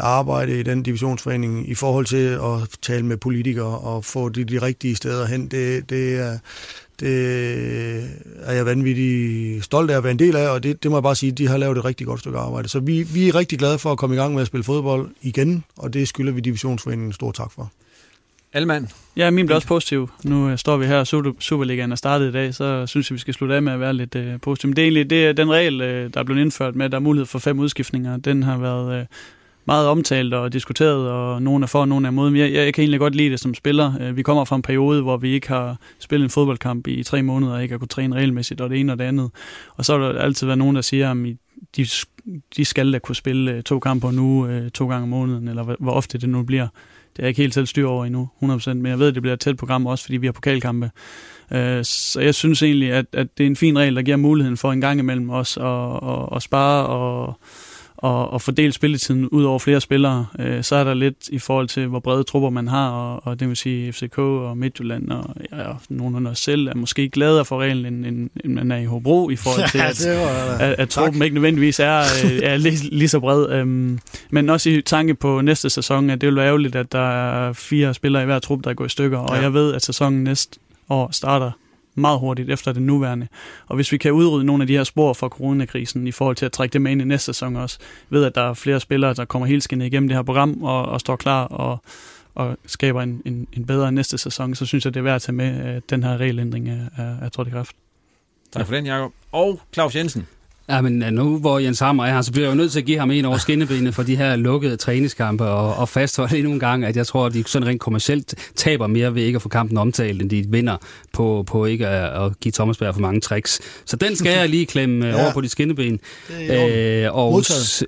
arbejde i den divisionsforening i forhold til at tale med politikere og få de, de rigtige steder hen, det, det, er, det er jeg vanvittigt stolt af at være en del af, og det, det må jeg bare sige, de har lavet et rigtig godt stykke arbejde. Så vi, vi er rigtig glade for at komme i gang med at spille fodbold igen, og det skylder vi divisionsforeningen en stor tak for. Alman? Ja, min bliver også positiv. Nu øh, står vi her, og Superligaen er startet i dag, så synes jeg, vi skal slutte af med at være lidt uh, positiv. Men det er egentlig det er den regel, uh, der er blevet indført med, at der er mulighed for fem udskiftninger. Den har været uh, meget omtalt og diskuteret, og nogen er for, og nogen er imod. Men jeg, jeg kan egentlig godt lide det som spiller. Øh, vi kommer fra en periode, hvor vi ikke har spillet en fodboldkamp i tre måneder, og ikke har kunnet træne regelmæssigt, og det ene og det andet. Og så har der altid været nogen, der siger, at de, de skal da kunne spille øh, to kampe nu, øh, to gange om måneden, eller hvor ofte det nu bliver. Det er jeg ikke helt selv styr over endnu, 100%, men jeg ved, at det bliver et tæt program også, fordi vi har pokalkampe. Så jeg synes egentlig, at, at det er en fin regel, der giver muligheden for en gang imellem os at, at, at spare og og, og fordele spilletiden ud over flere spillere. Øh, så er der lidt i forhold til, hvor brede trupper man har, og, og det vil sige FCK og Midtjylland og ja, nogen af os selv er måske gladere for reglen, end, end, end man er i Hobro i forhold (laughs) til, at, at, at truppen ikke nødvendigvis er, øh, er lige, lige så bred. Øhm, men også i tanke på næste sæson, at det vil være ærgerligt, at der er fire spillere i hver trup, der går i stykker, og ja. jeg ved, at sæsonen næste år starter meget hurtigt efter det nuværende. Og hvis vi kan udrydde nogle af de her spor fra coronakrisen i forhold til at trække dem ind i næste sæson også, ved at der er flere spillere, der kommer helt skinnet igennem det her program og, og står klar og, og skaber en, en, en bedre næste sæson, så synes jeg, det er værd at tage med, at den her regelændring er, er, er trådt i kraft. Tak for den, Jacob. Og Claus Jensen. Ja, men øh, nu hvor Jens Hammer er her, så bliver jeg jo nødt til at give ham en over skinnebenet for de her lukkede træningskampe og, og fastholde endnu en gang, at jeg tror, at de sådan rent kommercielt taber mere ved ikke at få kampen omtalt, end de vinder på, på ikke at, at give Thomas Berg for mange tricks. Så den skal jeg lige klemme øh, (laughs) ja. over på de skinneben. Øh, og,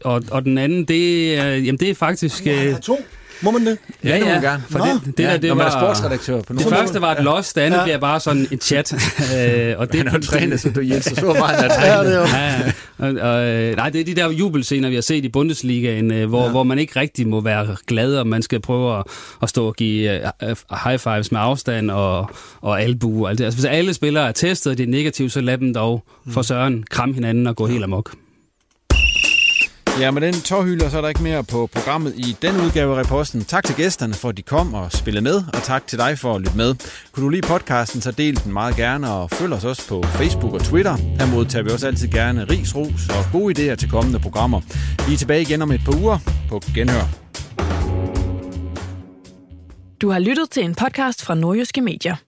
og, og den anden, det, jamen, det er faktisk... Ja, to. Må man det? Ja, ja. ja. Gerne, for det, det, ja, der, det var, sportsredaktør på Det første var et loss, det andet ja. bliver bare sådan en chat. (laughs) øh, og det, Han er jo træner, så du Jens, så meget han er ja, det er ja, ja. Og, og, øh, nej, det er de der jubelscener, vi har set i Bundesligaen, øh, hvor, ja. hvor man ikke rigtig må være glad, og man skal prøve at, at stå og give high fives med afstand og, og albu og alt det. Altså, hvis alle spillere er testet, og det er negativt, så lad dem dog for søren kramme hinanden og gå helt amok. Ja, med den tårhylder, så er der ikke mere på programmet i den udgave af Reposten. Tak til gæsterne for, at de kom og spillede med, og tak til dig for at lytte med. Kunne du lide podcasten, så del den meget gerne, og følg os også på Facebook og Twitter. Her modtager vi også altid gerne ris, ros og gode idéer til kommende programmer. Vi er tilbage igen om et par uger på Genhør. Du har lyttet til en podcast fra Nordjyske Medier.